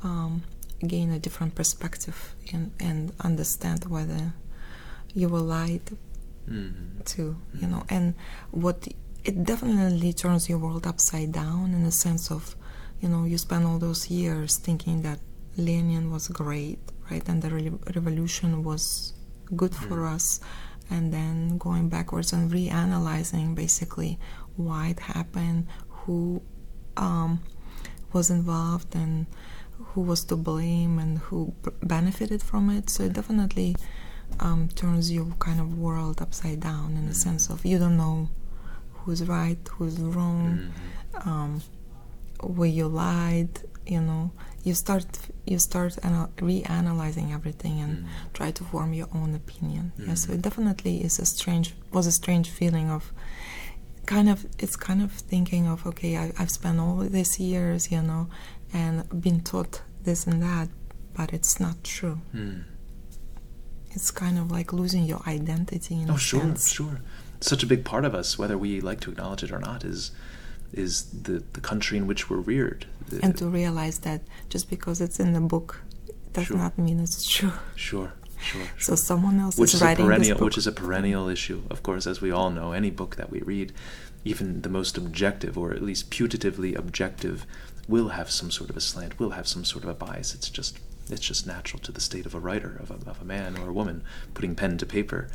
um, gain a different perspective and, and understand whether you were lied Mm-hmm. to, you know, and what it definitely turns your world upside down in the sense of, you know, you spend all those years thinking that Lenin was great, right, and the re- revolution was good for us, and then going backwards and reanalyzing basically why it happened, who um, was involved, and who was to blame, and who b- benefited from it. So it definitely um, turns your kind of world upside down in the sense of you don't know who's right, who's wrong, um, where you lied. You know, you start you start ana- reanalyzing everything and try to form your own opinion. Yeah, so it definitely is a strange was a strange feeling of kind of it's kind of thinking of okay I, I've spent all these years you know and been taught this and that but it's not true Mm. it's kind of like losing your identity in Oh, sure, sense. sure. Such a big part of us, whether we like to acknowledge it or not, is is the the country in which we're reared. and to realize that just because it's in the book does Sure. not mean it's true Sure, Sure. sure. So someone else which is is a writing perennial, this book. which is a perennial issue, of course, as we all know. Any book that we read, even the most objective, or at least putatively objective, will have some sort of a slant, will have some sort of a bias. It's just it's just natural to the state of a writer, of a, of a man or a woman, putting pen to paper.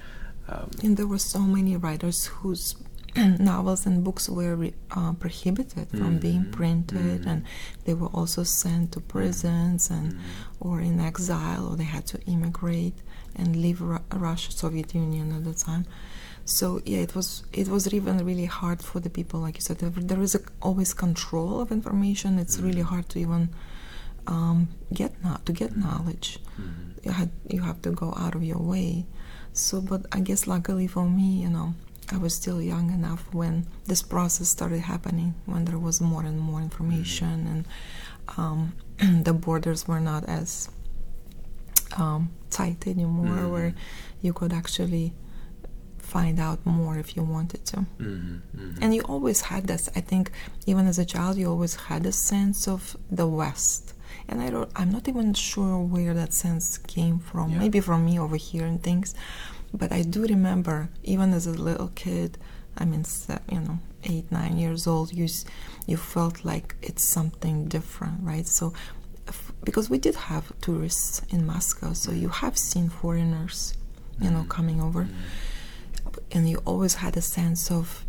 Um, And there were so many writers whose novels and books were re- uh, prohibited from being Mhm, printed, mhm. and they were also sent to prisons and mhm. or in exile, or they had to immigrate and leave Ru- Russia, Soviet Union at the time. So yeah, it was it was even really hard for the people, like you said. There, is a, always control of information. It's really hard to even um, get no- to get knowledge Mhm. you had you have to go out of your way so but i guess luckily for me you know i was still young enough when this process started happening when there was more and more information and um, the borders were not as um, tight anymore Mhm. where you could actually find out more if you wanted to Mhm, mhm. and you always had this i think even as a child you always had a sense of the west and i don't i'm not even sure where that sense came from Yeah. maybe from me over here and things but i do remember even as a little kid i mean you know eight nine years old you you felt like it's something different right so f- because we did have tourists in moscow so you have seen foreigners you know Mhm. coming over Mhm. and you always had a sense of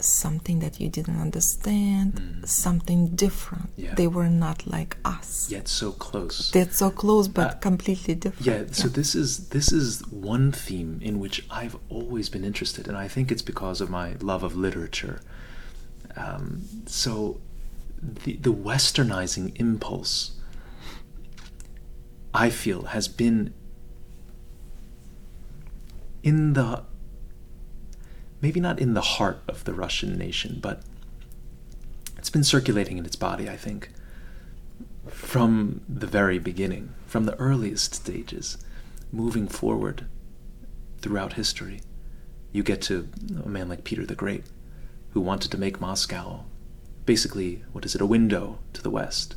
something that you didn't understand, Mm. something different. Yeah. They were not like us. Yet so close. They're so close, but Uh, completely different. Yeah, so this is this is one theme in which I've always been interested, and I think it's because of my love of literature. Um, so, the the westernizing impulse, I feel, has been in the maybe not in the heart of the Russian nation, but it's been circulating in its body. I think from the very beginning, from the earliest stages, moving forward throughout history. You get to a man like Peter the Great, who wanted to make Moscow basically, what is it, a window to the West.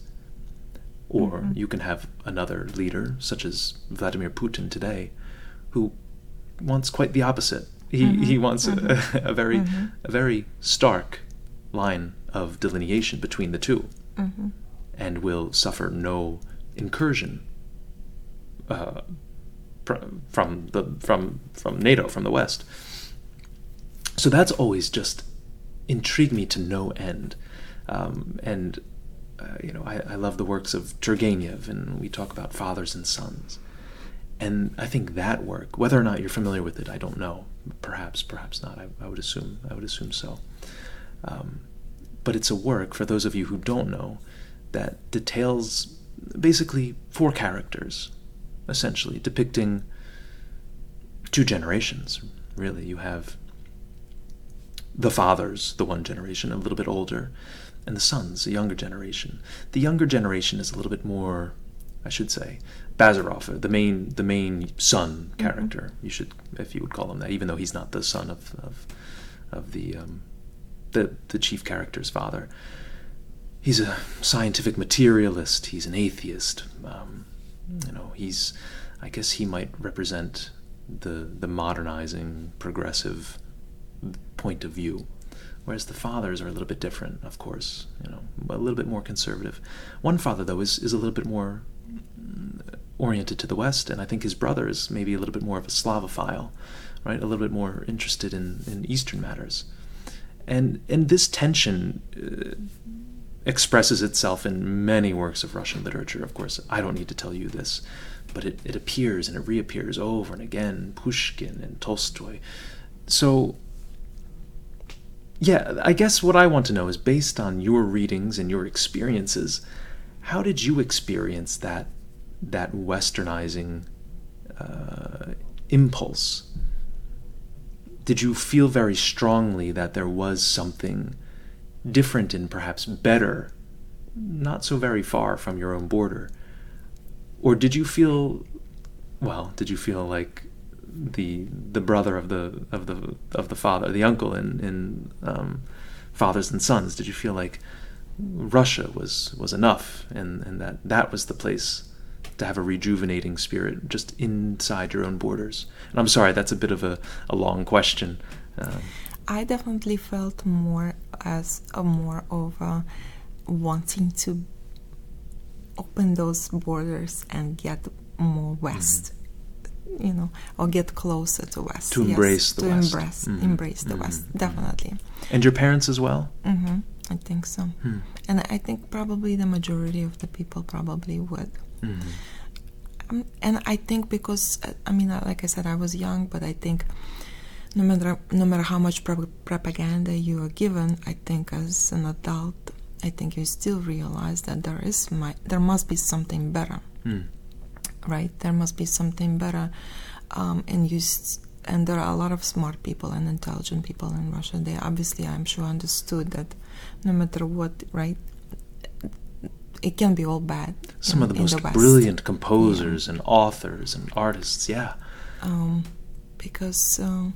Or Mhm. you can have another leader, such as Vladimir Putin today, who wants quite the opposite. He, he Mhm, wants mhm, a, a very mhm. a very stark line of delineation between the two hmm and will suffer no incursion uh, pr- from the from from NATO from the West. So that's always just intrigued me to no end, um, and uh, you know I, I love the works of Turgenev, and we talk about fathers and sons, and I think that work, whether or not you're familiar with it, I don't know. Perhaps, perhaps not. I, I would assume I would assume so. Um, but it's a work for those of you who don't know that details basically four characters, essentially depicting two generations. Really, you have the fathers, the one generation, a little bit older, and the sons, a younger generation. The younger generation is a little bit more, I should say, Bazarov, the main the main son character. You should, if you would call him that, even though he's not the son of of, of the um, the the chief character's father. He's a scientific materialist. He's an atheist. Um, you know, he's. I guess he might represent the the modernizing, progressive point of view, whereas the fathers are a little bit different. Of course, you know, a little bit more conservative. One father, though, is is a little bit more oriented to the West, and I think his brother is maybe a little bit more of a Slavophile, right? A little bit more interested in in Eastern matters and and this tension uh, expresses itself in many works of Russian literature. Of course, I don't need to tell you this, but it, it appears and it reappears over and again. Pushkin and Tolstoy. So, yeah, I guess what I want to know is based on your readings and your experiences, how did you experience that that westernizing uh, impulse? did you feel very strongly that there was something different and perhaps better, not so very far from your own border? Or did you feel, well, did you feel like the the brother of the of the of the father, the uncle in in um, Fathers and Sons? Did you feel like Russia was was enough, and and that that was the place to have a rejuvenating spirit just inside your own borders? And I'm sorry, that's a bit of a, a long question. Um, I definitely felt more as a more of a wanting to open those borders and get more west. You know, or get closer to west. Mm-hmm. To embrace the to West. embrace Mhm. embrace the Mhm. west. Mhm. Definitely. and your parents as well? hmm I think so. Hmm. And I think probably the majority of the people probably would. Mhm. Um, and I think because uh, I mean, uh, like I said, I was young, but I think no matter no matter how much pro- propaganda you are given, I think as an adult, I think you still realize that there is my there must be something better, Hmm. right? There must be something better, um, and you. S- and there are a lot of smart people and intelligent people in Russia. They obviously, I'm sure, understood that no matter what, right, it can be all bad. Some in- of the most West. brilliant composers and authors and artists, yeah. um, because um,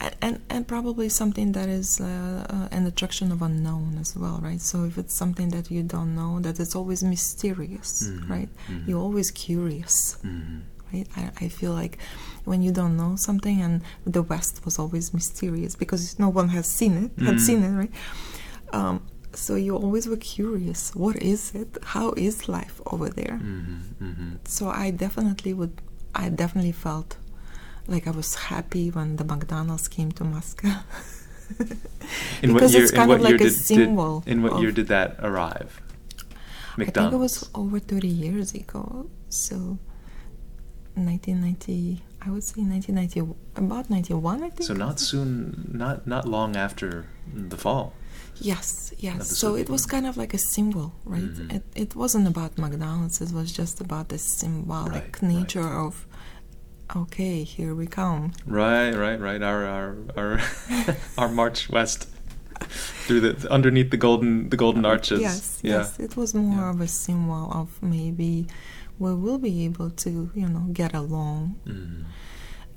a- and and probably something that is uh, uh, an attraction of unknown as well, right? So if it's something that you don't know, that it's always mysterious, Mhm, right? mhm. You're always curious, Mhm. right? I, I feel like when you don't know something, and the West was always mysterious because no one has seen it, had Mm. seen it, right? Um, so you always were curious. What is it? How is life over there? Mhm. Mhm. So I definitely would. I definitely felt like I was happy when the McDonald's came to Moscow. In what Because year, it's in kind what of year like a did, did- symbol in what year did that arrive? I think it was over 30 years ago. So 1990, I would say 1990, about 91, I think. So not soon, not not long after the fall. Yes, yes. So it was kind of like a symbol, right? Mhm. It, it wasn't about McDonald's, it was just about the symbolic Right, right. nature of, okay, here we come. Right, right, right. Our our our our march west through the underneath the golden the golden arches. Yes, yeah. yes. It was more Yeah. of a symbol of maybe we will be able to, you know, get along. Mhm.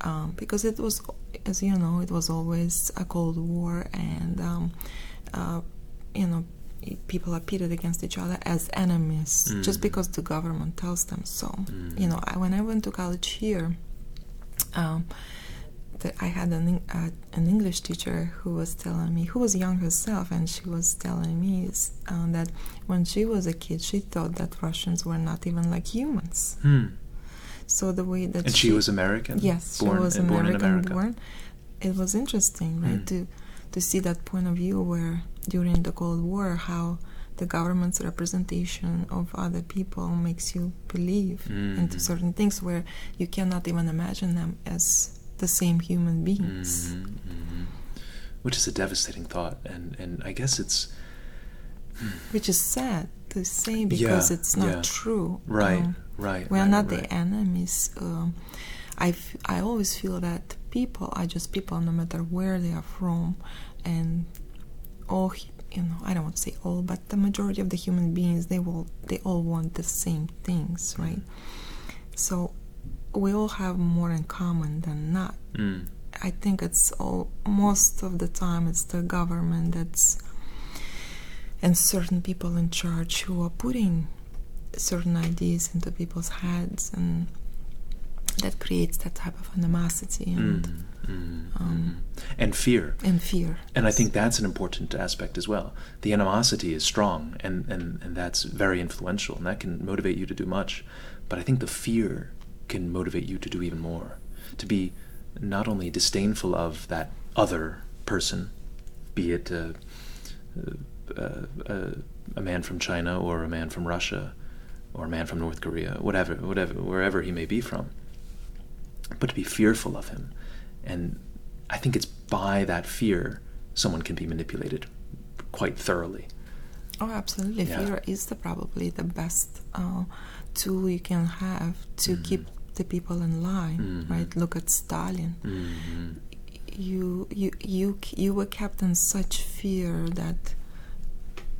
Um, because it was, as you know, it was always a Cold War, and um, uh, you know, people are pitted against each other as enemies just Mm. because the government tells them so. Mm. You know, I, when I went to college here, um, that I had an uh, an English teacher who was telling me, who was young herself, and she was telling me uh, that when she was a kid, she thought that Russians were not even like humans. Hmm. So the way that And she was American. yes, born, she was American born born. It was interesting, right, Mm. to to see that point of view where during the Cold War, how the government's representation of other people makes you believe into Mhm. certain things where you cannot even imagine them as the same human beings. Mhm, mhm. Which is a devastating thought, and and I guess it's which is sad to say because Yeah, it's not yeah. true. right, Um, right. we are right, not right. the enemies. Um, I, f- I always feel that people are just people no matter where they are from, and all you know. I don't want to say all, but the majority of the human beings they will they all want the same things, right? So we all have more in common than not. Mm. I think it's all most of the time it's the government that's and certain people in charge who are putting certain ideas into people's heads and that creates that type of animosity and Mm, mm, um, mm. and fear. and fear. And I think that's an important aspect as well. The animosity is strong, and, and, and that's very influential, and that can motivate you to do much. But I think the fear can motivate you to do even more. To be not only disdainful of that other person, be it a, a, a, a man from China or a man from Russia or a man from North Korea, whatever, whatever, wherever he may be from, but to be fearful of him. And I think it's by that fear someone can be manipulated quite thoroughly. Oh, absolutely. Yeah. Fear is the probably the best uh, tool you can have to Mhm. keep the people in line, Mhm. right? Look at Stalin. Mm-hmm. You you you you were kept in such fear that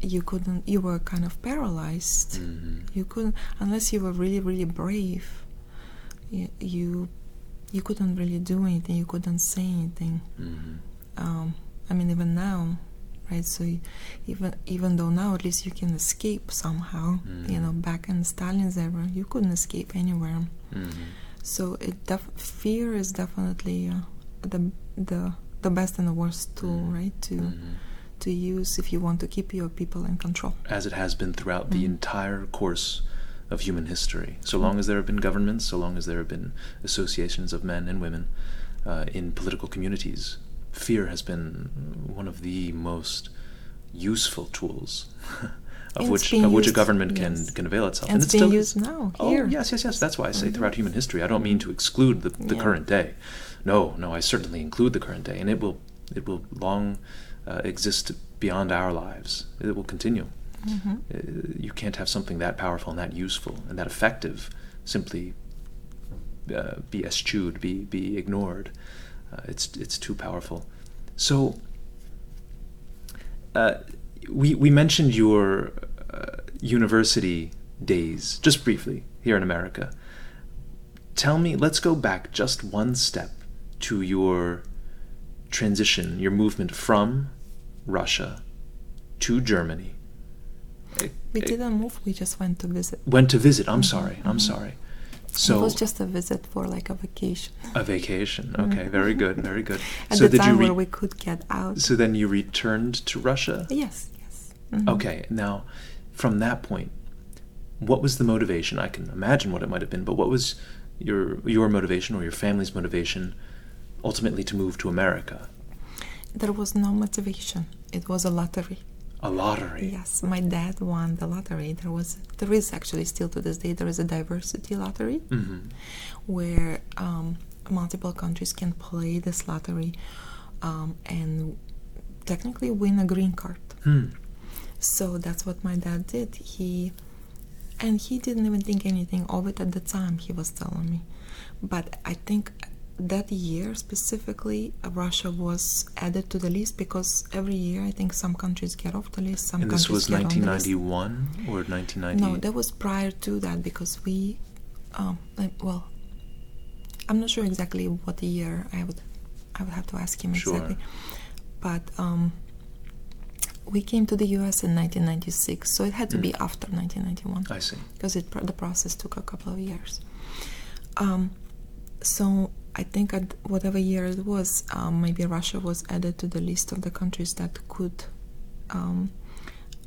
you couldn't. You were kind of paralyzed. Mm-hmm. You couldn't unless you were really really brave. You you, you couldn't really do anything. You couldn't say anything. Mm-hmm. Um, I mean, even now, right? So you, even even though now at least you can escape somehow, you know, back in Stalin's era, you couldn't escape anywhere. Mhm. So it def- fear is definitely uh, the the the best and the worst tool, Mhm. right? To Mhm. to use if you want to keep your people in control. as it has been throughout the Mhm. entire course of human history. So long as there have been governments, so long as there have been associations of men and women uh, in political communities, fear has been one of the most useful tools of It's which of which a government can yes. can avail itself. And it's it being still used is. now Oh yes, yes, yes. That's why I say throughout human history. I don't mean to exclude the, the Yeah. current day. No, no, I certainly include the current day, and it will it will long uh, exist beyond our lives. It will continue. Hmm Uh, you can't have something that powerful and that useful and that effective simply uh, be eschewed, be be ignored. Uh, it's it's too powerful. So uh, we we mentioned your uh, university days just briefly here in America. Tell me, let's go back just one step to your transition, your movement from Russia to Germany. It- We it didn't move. We just went to visit. went to visit. I'm Mhm, sorry. I'm mhm. sorry. it was just a visit for like a vacation. a vacation. Okay, very good, very good. At so the did time you where we could get out. so then you returned to Russia? yes, yes. Mhm. Okay. Now, from that point, what was the motivation? I can imagine what it might have been, but what was your your motivation or your family's motivation ultimately to move to America? There was no motivation. It was a lottery. A lottery. Yes, my dad won the lottery. There was, there is actually still to this day, there is a diversity lottery hmm where um, multiple countries can play this lottery um, and technically win a green card. Hmm. So that's what my dad did. He and he didn't even think anything of it at the time. He was telling me, but I think that year specifically, uh, Russia was added to the list because every year I think some countries get off the list. Some And this countries was get on the list. 1991 or 1990? No, that was prior to that because we, um, well, I'm not sure exactly what year. I would, I would have to ask him Sure. exactly. But um, we came to the U.S. in 1996, so it had to be Mm. after 1991 I see. because it the process took a couple of years. Um, so I think at whatever year it was, um, maybe Russia was added to the list of the countries that could um,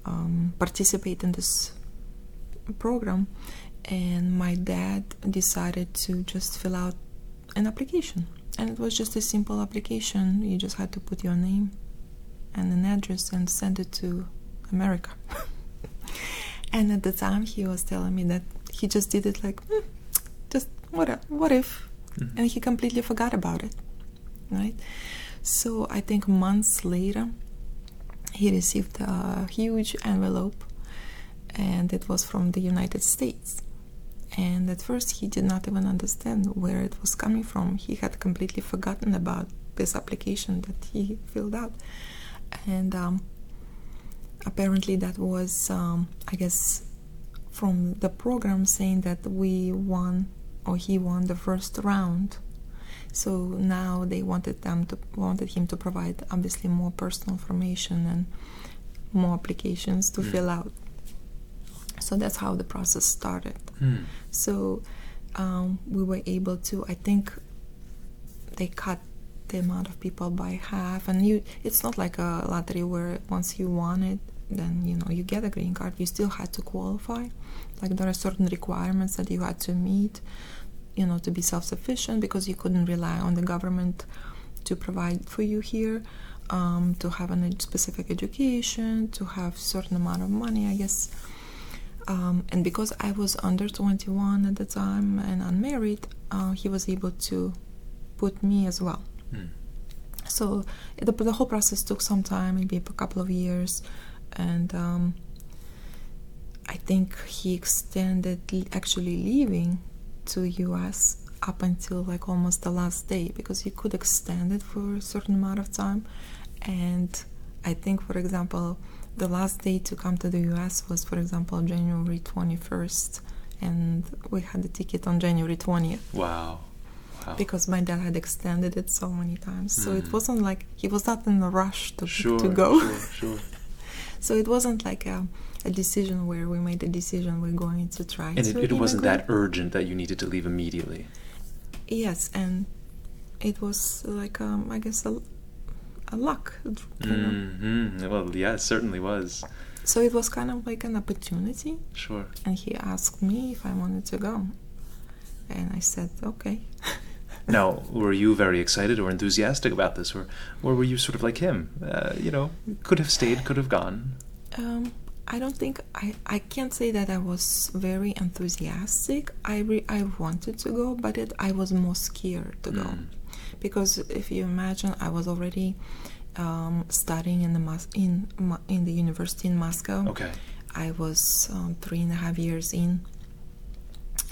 um, participate in this program, and my dad decided to just fill out an application, and it was just a simple application. You just had to put your name and an address and send it to America. and at the time, he was telling me that he just did it like, "Hmm, just what, what if, Mhm. and he completely forgot about it, right? So I think months later, he received a huge envelope, and it was from the United States. And at first, he did not even understand where it was coming from. He had completely forgotten about this application that he filled out. And um, apparently, that was, um, I guess, from the program saying that we won or he won the first round. So now they wanted them to wanted him to provide obviously more personal information and more applications to Mm. fill out. So that's how the process started. Hmm. So um, we were able to. I think they cut the amount of people by half, and you. It's not like a lottery where once you won it, then you know you get a green card. You still had to qualify. Like there are certain requirements that you had to meet, you know, to be self-sufficient because you couldn't rely on the government to provide for you here. Um, to have a specific education, to have certain amount of money, I guess um, and because I was under 21 at the time and unmarried, uh, he was able to put me as well. Hmm. So the, the whole process took some time, maybe a couple of years, and um, I think he extended actually leaving to U.S. up until like almost the last day because he could extend it for a certain amount of time, and I think, for example, the last day to come to the US was, for example, January 21st, and we had the ticket on January 20th. Wow. Wow. because my dad had extended it so many times. So it Mm. wasn't like he was not in a rush to sure, to go. Sure, sure. So it wasn't like a, a decision where we made a decision we're going to try And to it, it wasn't that urgent that you needed to leave immediately. Yes, and it was like um, I guess a, a luck. You know? hmm Well, yeah, it certainly was. So it was kind of like an opportunity, Sure. and he asked me if I wanted to go, and I said okay. Now, were you very excited or enthusiastic about this, or, or were you sort of like him? Uh, you know, could have stayed, could have gone. Um, I don't think I, I can't say that I was very enthusiastic. I re, I wanted to go, but it, I was more scared to go Mm. because if you imagine, I was already um, studying in the Mos- in in the university in Moscow. Okay. I was um, three and a half years in,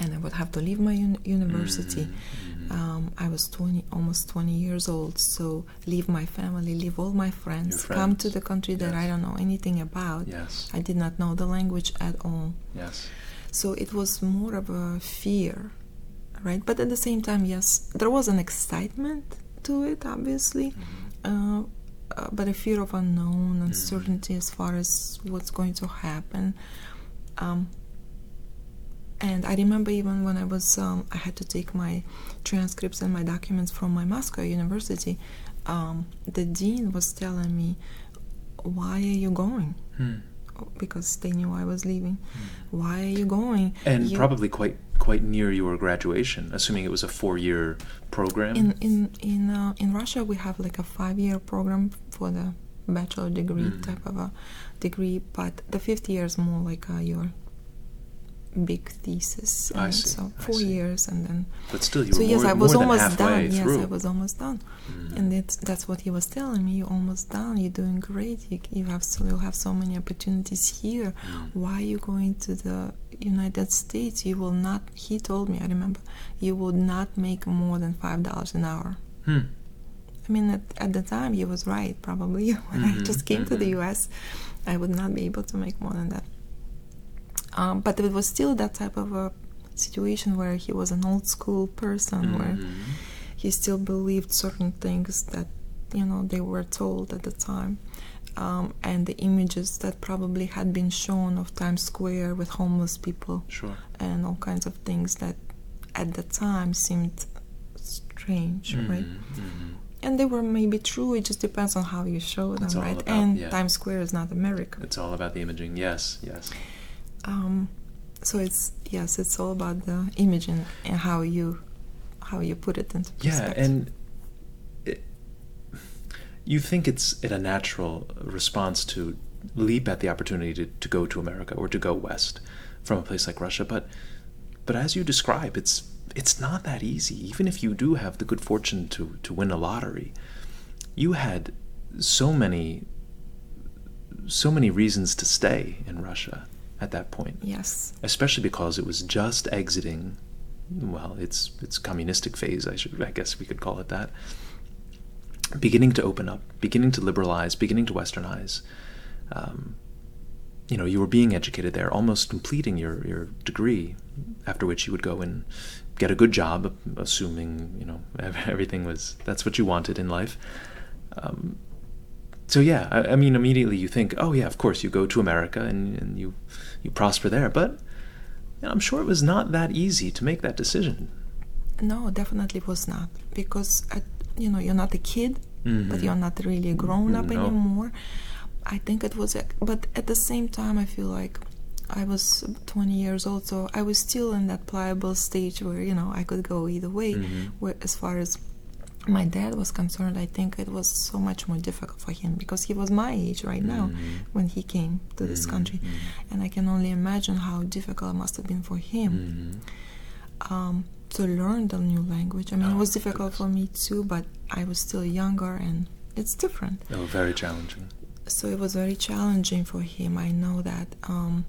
and I would have to leave my un- university. Mhm, mhm. Um, I was 20, almost 20 years old, so leave my family, leave all my friends, Your come to the country that I don't know anything about. Yes. I did not know the language at all. Yes. So it was more of a fear, right? But at the same time, yes, there was an excitement to it, obviously, uh, uh, but a fear of unknown, uncertainty as far as what's going to happen. Um, and I remember even when I was, um, I had to take my transcripts and my documents from my Moscow University. Um, the dean was telling me, "Why are you going?" Hmm. Because they knew I was leaving. Why are you going? And You- probably quite quite near your graduation, assuming it was a four-year program. in in in uh, in Russia we have like a five year program for the bachelor degree Mm. type of a degree, but the fifth year is more like uh, your big thesis. I see, So I four see. years and then. but still, you so were yes, more, I was almost done. halfway Yes. I was almost done, Mhm. and that's that's what he was telling me. You're almost done. You're doing great. You you have so you'll have so many opportunities here. Mm. Why are you going to the United States? You will not. He told me. I remember. You would not make more than five dollars an hour. Hmm. I mean, at, at the time, he was right, probably. When I Mhm, just came to the mhm. US, I would not be able to make more than that. Um, but it was still that type of a situation where he was an old school person, where Mhm. he still believed certain things that, you know, they were told at the time. Um, and the images that probably had been shown of Times Square with homeless people Sure. and all kinds of things that at the time seemed strange, right? Mhm, mhm. and they were maybe true. It just depends on how you show them, It's right? about- and yeah. Times Square is not America. It's all about the imaging. Yes. Yes. Um, so it's yes, it's all about the imaging and how you how you put it into perspective. Yeah, and it, you think it's in a natural response to leap at the opportunity to, to go to America or to go west from a place like Russia, but but as you describe, it's it's not that easy. Even if you do have the good fortune to to win a lottery, you had so many so many reasons to stay in Russia at that point. Yes, especially because it was just exiting well its its communistic phase I should I guess we could call it that. Beginning to open up beginning to liberalize beginning to westernize. Um, you know you were being educated there almost completing your your degree after which you would go and get a good job assuming you know everything was that's what you wanted in life. Um, so yeah, I, I mean, immediately you think, oh yeah, of course, you go to America and, and you you prosper there. But I'm sure it was not that easy to make that decision. no, definitely was not because you know you're not a kid, but Mhm. you're not really grown up No. anymore. I think it was, a- but at the same time, I feel like I was 20 years old, so I was still in that pliable stage where you know I could go either way. Mhm. Where as far as my dad was concerned, I think it was so much more difficult for him because he was my age right now Mhm. when he came to this Mhm, country, mhm. and I can only imagine how difficult it must have been for him Mhm. um, to learn the new language. I mean, it Oh, was difficult for me too, but I was still younger and it's different. Oh, very challenging. So it was very challenging for him. I know that. Um,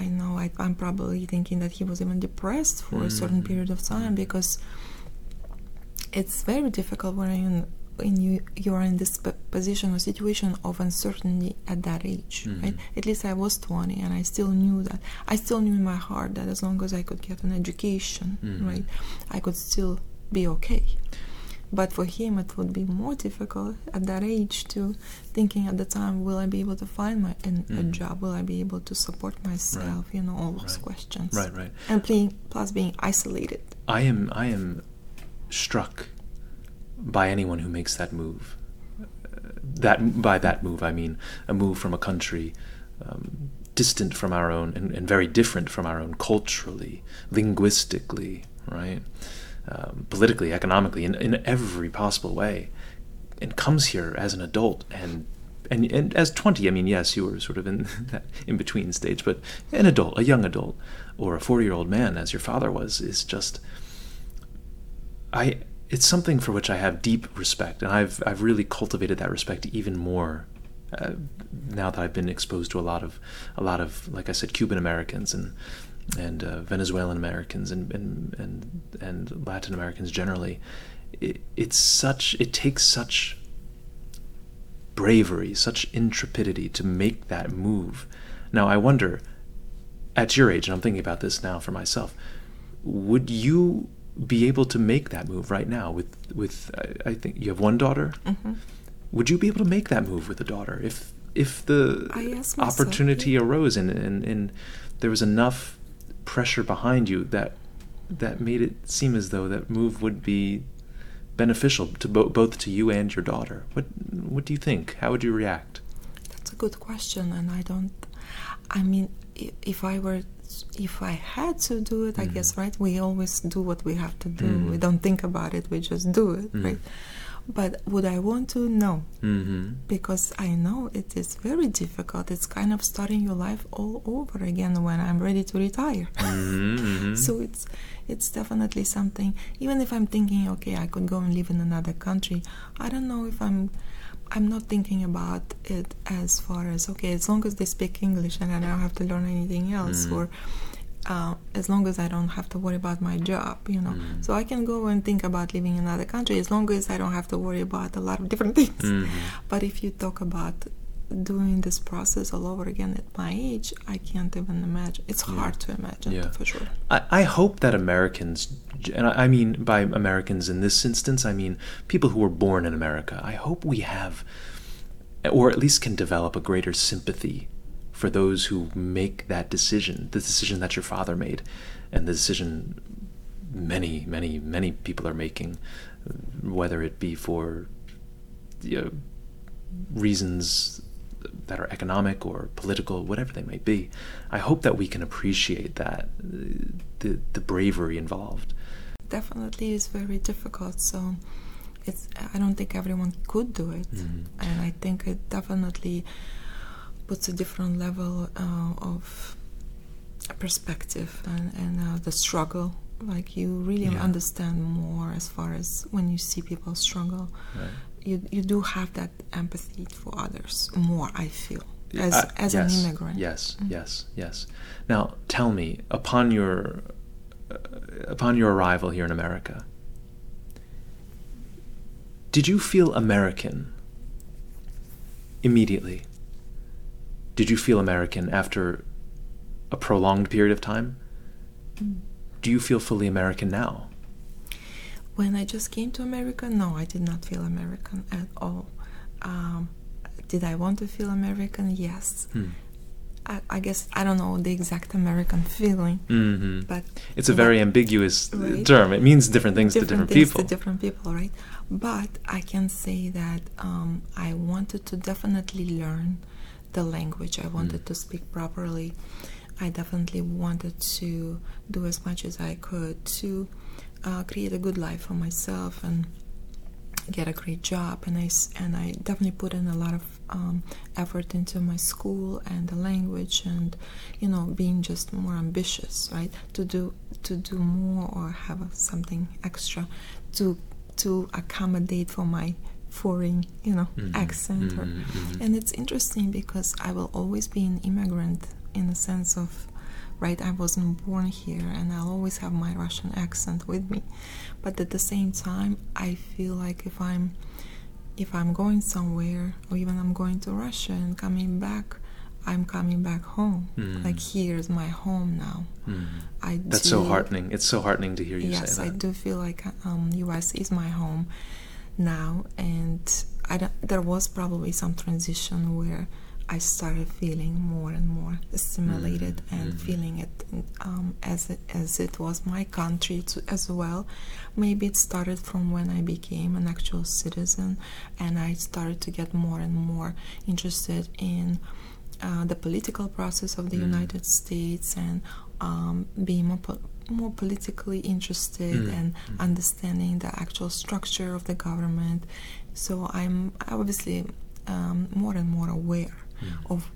I know I, I'm probably thinking that he was even depressed for a certain Mhm. period of time because it's very difficult when in when you you are in this p- position or situation of uncertainty at that age, Mhm. right? At least I was 20, and I still knew that. I still knew in my heart that as long as I could get an education, Mhm. right, I could still be okay. But for him, it would be more difficult at that age to thinking at the time, will I be able to find my an, a Mhm. job? Will I be able to support myself? You know, all those Right. questions. Right, right. And playing, plus being isolated. I am I am struck by anyone who makes that move. Uh, That by that move I mean a move from a country um, distant from our own and, and very different from our own culturally, linguistically, right, um, politically, economically, in, in every possible way, and comes here as an adult and. And, and as 20, I mean, yes, you were sort of in that in between stage, but an adult, a young adult, or a 40 year old man, as your father was, is just I it's something for which I have deep respect, and I've I've really cultivated that respect even more uh, now that I've been exposed to a lot of a lot of like I said Cuban Americans and and uh, Venezuelan Americans and and and, and Latin Americans generally. It, it's such it takes such bravery, such intrepidity to make that move. Now I wonder, at your age, and I'm thinking about this now for myself, would you be able to make that move right now with with I, I think you have one daughter hmm would you be able to make that move with a daughter if if the myself, opportunity yeah. arose and, and and there was enough pressure behind you that that made it seem as though that move would be beneficial to bo- both to you and your daughter what what do you think how would you react That's a good question, and I don't. I mean, if I were, if I had to do it, I Mhm. guess right. We always do what we have to do. Mhm. We don't think about it. We just do it, Mhm. right? But would I want to? No, mm-hmm because I know it is very difficult. It's kind of starting your life all over again when I'm ready to retire. mm-hmm So it's it's definitely something. Even if I'm thinking, okay, I could go and live in another country, I don't know if I'm. I'm not thinking about it as far as okay, as long as they speak English and I don't have to learn anything else, Mm. or uh, as long as I don't have to worry about my job, you know. Mm. So I can go and think about living in another country as long as I don't have to worry about a lot of different things. Mhm. But if you talk about doing this process all over again at my age, I can't even imagine. It's Yeah. hard to imagine Yeah. for sure. I, I hope that Americans, and I mean by Americans in this instance, I mean people who were born in America. I hope we have, or at least can develop a greater sympathy for those who make that decision, the decision that your father made, and the decision many, many, many people are making, whether it be for you know, reasons that are economic or political, whatever they may be. I hope that we can appreciate that uh, the the bravery involved. Definitely is very difficult so it's i don't think everyone could do it Mhm. and i think it definitely puts a different level uh, of perspective and, and uh, the struggle like you really Yeah. understand more as far as when you see people struggle Right. you, you do have that empathy for others more i feel as, Uh, as yes, an immigrant Yes, Mm. yes, yes. Now, tell me, upon your upon your arrival here in America, did you feel American immediately? Did you feel American after a prolonged period of time? Mm. Do you feel fully American now? When I just came to America, no, I did not feel American at all. Um, did I want to feel American? Yes. Hmm. I, I guess I don't know the exact American feeling, hmm but It's a very ambiguous uh, Right. term. It means different things to different things people. to different people, right? But I can say that um, I wanted to definitely learn the language. I wanted Mm. to speak properly. I definitely wanted to do as much as I could to uh, create a good life for myself and get a great job. And I and I definitely put in a lot of um, effort into my school and the language and you know being just more ambitious, right? To do to do more or have something extra to to accommodate for my foreign you know Mhm, accent or mhm, mhm. and it's interesting because I will always be an immigrant in the sense of, right, I wasn't born here and I'll always have my Russian accent with me. But at the same time, I feel like if I'm if I'm going somewhere, or even I'm going to Russia and coming back, I'm coming back home. Mm. Like here's my home now. Mm. I That's so heartening. It's so heartening to hear you yes, say that. Yes, I do feel like um, U.S. is my home now, and I there was probably some transition where I started feeling more and more assimilated and mhm. feeling it um, as it, as it was my country to, as well. Maybe it started from when I became an actual citizen, and I started to get more and more interested in uh, the political process of the Mm. United States and um, being more, po- more politically interested Mm, and mm. understanding the actual structure of the government. So I'm obviously um, more and more aware Mm. of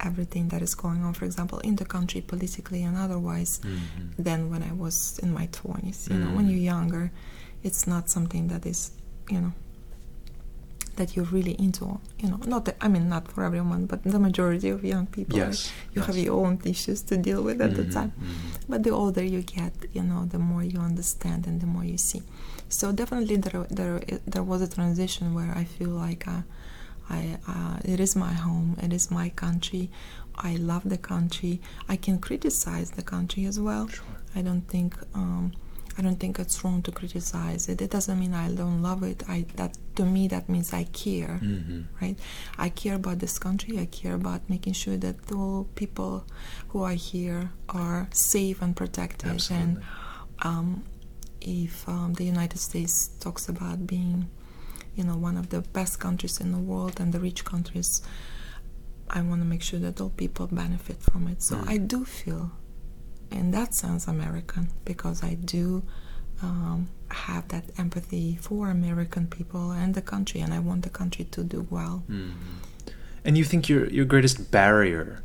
everything that is going on, for example, in the country politically and otherwise, Mhm. than when I was in my 20s. You know, when Mm. you're younger, it's not something that is, you know, that you're really into. You know, not that, I mean, not for everyone, but the majority of young people. right? Yes. You have your own issues to deal with at the Mhm, time. mhm. But the older you get, you know, the more you understand and the more you see. So definitely there there there was a transition where I feel like uh, I uh, it is my home, it is my country. I love the country. I can criticize the country as well. Sure. I don't think um, I don't think it's wrong to criticize it. It doesn't mean I don't love it. I that to me that means I care Mhm. right? I care about this country. I care about making sure that all people who are here are safe and protected. And Absolutely. um, if um, the United States talks about being, you know, one of the best countries in the world and the rich countries, I want to make sure that all people benefit from it. So Mm. I do feel, in that sense, American because I do um, have that empathy for American people and the country, and I want the country to do well. Mhm. And you think your your greatest barrier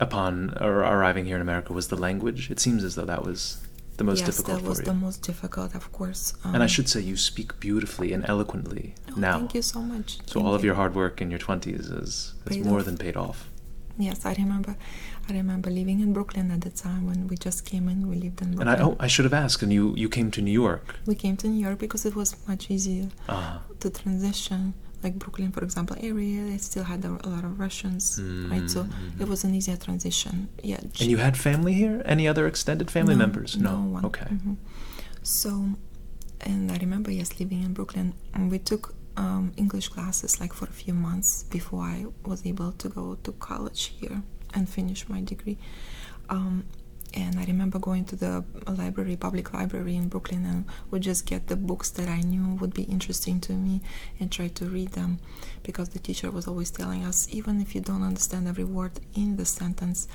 upon arriving here in America was the language? It seems as though that was the most yes, difficult that was the most difficult, of course. and I Um, should say you speak beautifully and eloquently oh, now. Thank you so much. So Thank all of your hard work in your twenties is, is more off. than paid off. Yes, I remember. I remember living in Brooklyn at the time when we just came in. We lived in Brooklyn. And I oh I should have asked. And you you came to New York. we came to New York because it was much easier Uh, to transition. Like Brooklyn, for example, area, they still had a, a lot of Russians, right? So Mhm. it was an easier transition. Yeah. and you had family here? Any other extended family No, members? No one. Okay. Mhm. So, and I remember yes, living in Brooklyn, and we took um, English classes like for a few months before I was able to go to college here and finish my degree. Um, and I remember going to the library, public library in Brooklyn, and would just get the books that I knew would be interesting to me and try to read them because the teacher was always telling us even if you don't understand every word in the sentence,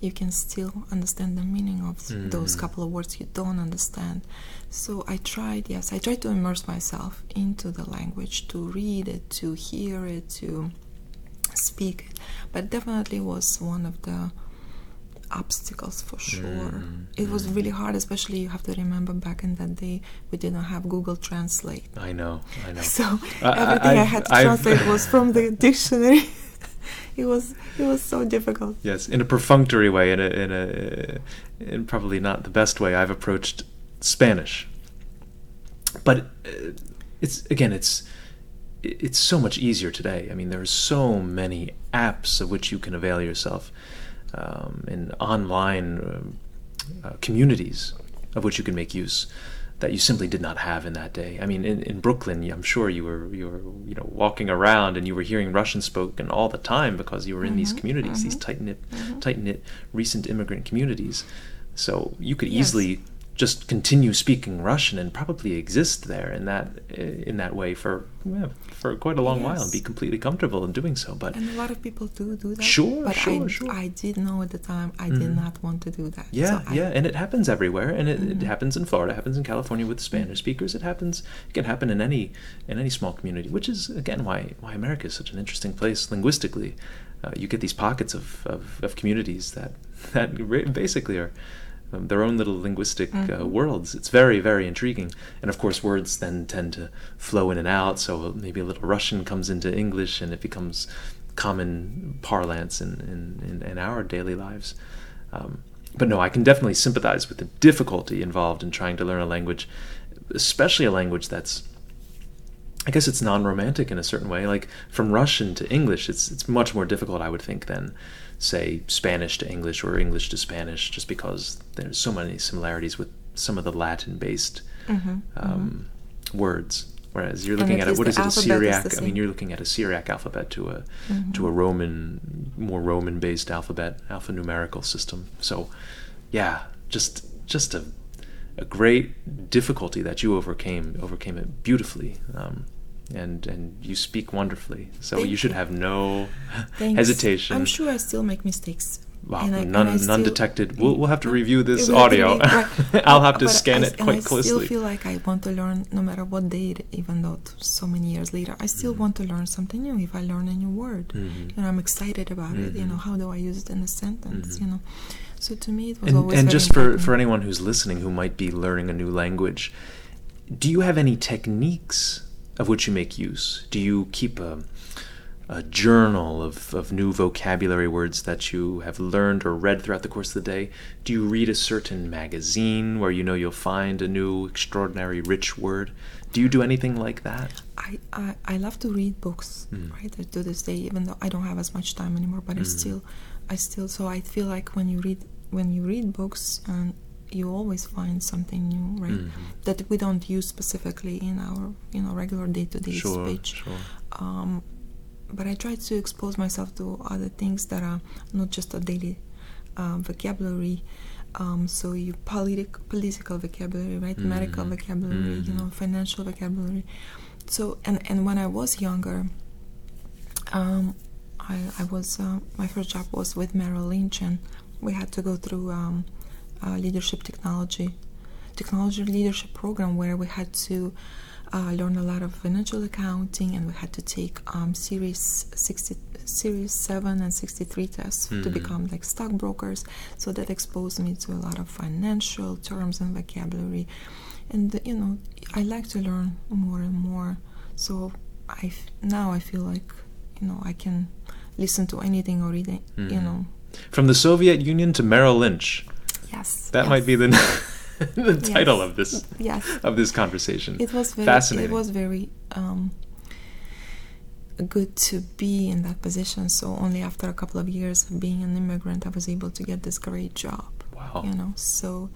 you can still understand the meaning of those Mhm. couple of words you don't understand. So I tried, yes, I tried to immerse myself into the language, to read it, to hear it, to speak it, but definitely was one of the obstacles for sure. Mm, It was mm. really hard, especially you have to remember back in that day we didn't have Google Translate. I know. I know. So I- I- everything I, I've- had to I've- translate was from the dictionary. it was it was so difficult. Yes, in a perfunctory way, in a in a in probably not the best way, I've approached Spanish. But uh, it's again, it's it's so much easier today. I mean, there are so many apps of which you can avail yourself, um, and online uh, communities of which you can make use that you simply did not have in that day. I mean, in, in Brooklyn, I'm sure you were you were you know walking around and you were hearing Russian spoken all the time because you were in these Mhm, communities, these mhm, tight knit, mhm. tight knit recent immigrant communities. So you could Yes. easily just continue speaking Russian and probably exist there in that in that way for yeah, for quite a long while and be completely comfortable in doing so. But And a lot of people do do that. Sure, but sure, I, sure. I did know at the time I did Mhm. not want to do that. Yeah, So I- yeah, and it happens everywhere, and it, it Mhm. happens in Florida, it happens in California with Spanish speakers. It happens, it can happen in any in any small community, which is again why why America is such an interesting place linguistically. Uh, you get these pockets of, of, of communities that that basically are um, their own little linguistic uh, Mhm. worlds. It's very very intriguing, and of course words then tend to flow in and out. So maybe a little Russian comes into English, and it becomes common parlance in in, in, in our daily lives. Um, but no, I can definitely sympathize with the difficulty involved in trying to learn a language, especially a language that's I guess it's non-romantic in a certain way. Like from Russian to English, it's it's much more difficult, I would think, than say Spanish to English or English to Spanish, just because there's so many similarities with some of the Latin-based Mm-hmm, um, words. Whereas you're looking at at, it, least what is it, a Syriac? I mean. Mm-hmm. you're looking at a Syriac alphabet to a to a Roman, more Roman-based alphabet, alphanumerical system. So, yeah, just just a a great difficulty that you overcame overcame it beautifully. Um, and and you speak wonderfully, so Thank you should you. have no Thanks. hesitation. I'm sure I still make mistakes. Wow, And I- none I none detected. We'll we'll have to review this It will have to audio. be- right. I'll have to but scan I- it quite I closely. still feel like I want to learn no matter what date, even though so many years later, I still Mm-hmm. want to learn something new. If I learn a new word, Mhm. you know, I'm excited about it. You know, how do I use it in a sentence? Mhm. You know, so to me it was and, always and just for, important. for anyone who's listening who might be learning a new language, do you have any techniques of which you make use? Do you keep a, a journal of, of new vocabulary words that you have learned or read throughout the course of the day? Do you read a certain magazine where you know you'll find a new extraordinary rich word? Do you do anything like that? I, I, I love to read books, Mm. right? To this day, even though I don't have as much time anymore, but I Mm. still, I still. So I feel like when you read when you read books, and you always find something new, right? Mhm. That we don't use specifically in our you know regular day to day Sure, speech. sure. Um, but I try to expose myself to other things that are not just a daily uh, vocabulary. Um, so you politic, political vocabulary, right? Medical Mhm. vocabulary, you Mhm. know, financial vocabulary. So and and when I was younger, um, I I was uh, my first job was with Merrill Lynch, and we had to go through um, uh, leadership technology, technology leadership program where we had to uh, learn a lot of financial accounting, and we had to take um, series sixty. Series 7 and 63 tests to Mhm. become like stockbrokers. So that exposed me to a lot of financial terms and vocabulary. And you know, I like to learn more and more. So I f- now I feel like you know I can listen to anything or read it. You know, From the Soviet Union to Merrill Lynch. Yes. That yes. might be the the title Yes. of this Yes. of this conversation. It was very. Fascinating. It was very um, good to be in that position. So only after a couple of years of being an immigrant, I was able to get this great job. Wow. You know, so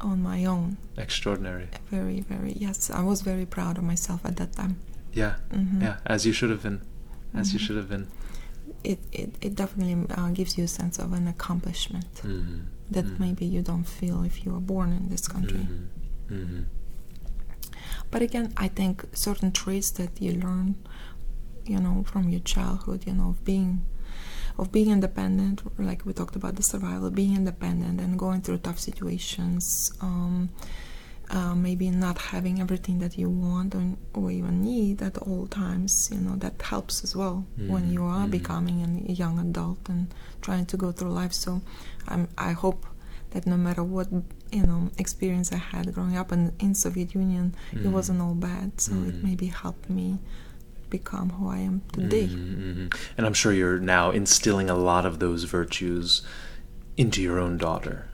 on my own, Extraordinary. very, very. Yes, I was very proud of myself at that time. Yeah. Mhm. Yeah. As you should have been. As you Mhm. should have been. It it, it definitely uh, gives you a sense of an accomplishment Mm-hmm. That Mhm. maybe you don't feel if you were born in this country. Mm-hmm. Mm-hmm. But again, I think certain traits that you learn, you know, from your childhood, you know, of being of being independent, like we talked about the survival, being independent and going through tough situations, um, uh, maybe not having everything that you want or, or even need at all times, you know, that helps as well when you are Mhm. becoming a young adult and trying to go through life. So I'm, I hope that no matter what you know experience I had growing up in, in Soviet Union, it Mhm. wasn't all bad. So it Mhm. maybe helped me become who I am today. Mhm, mhm. And I'm sure you're now instilling a lot of those virtues into your own daughter.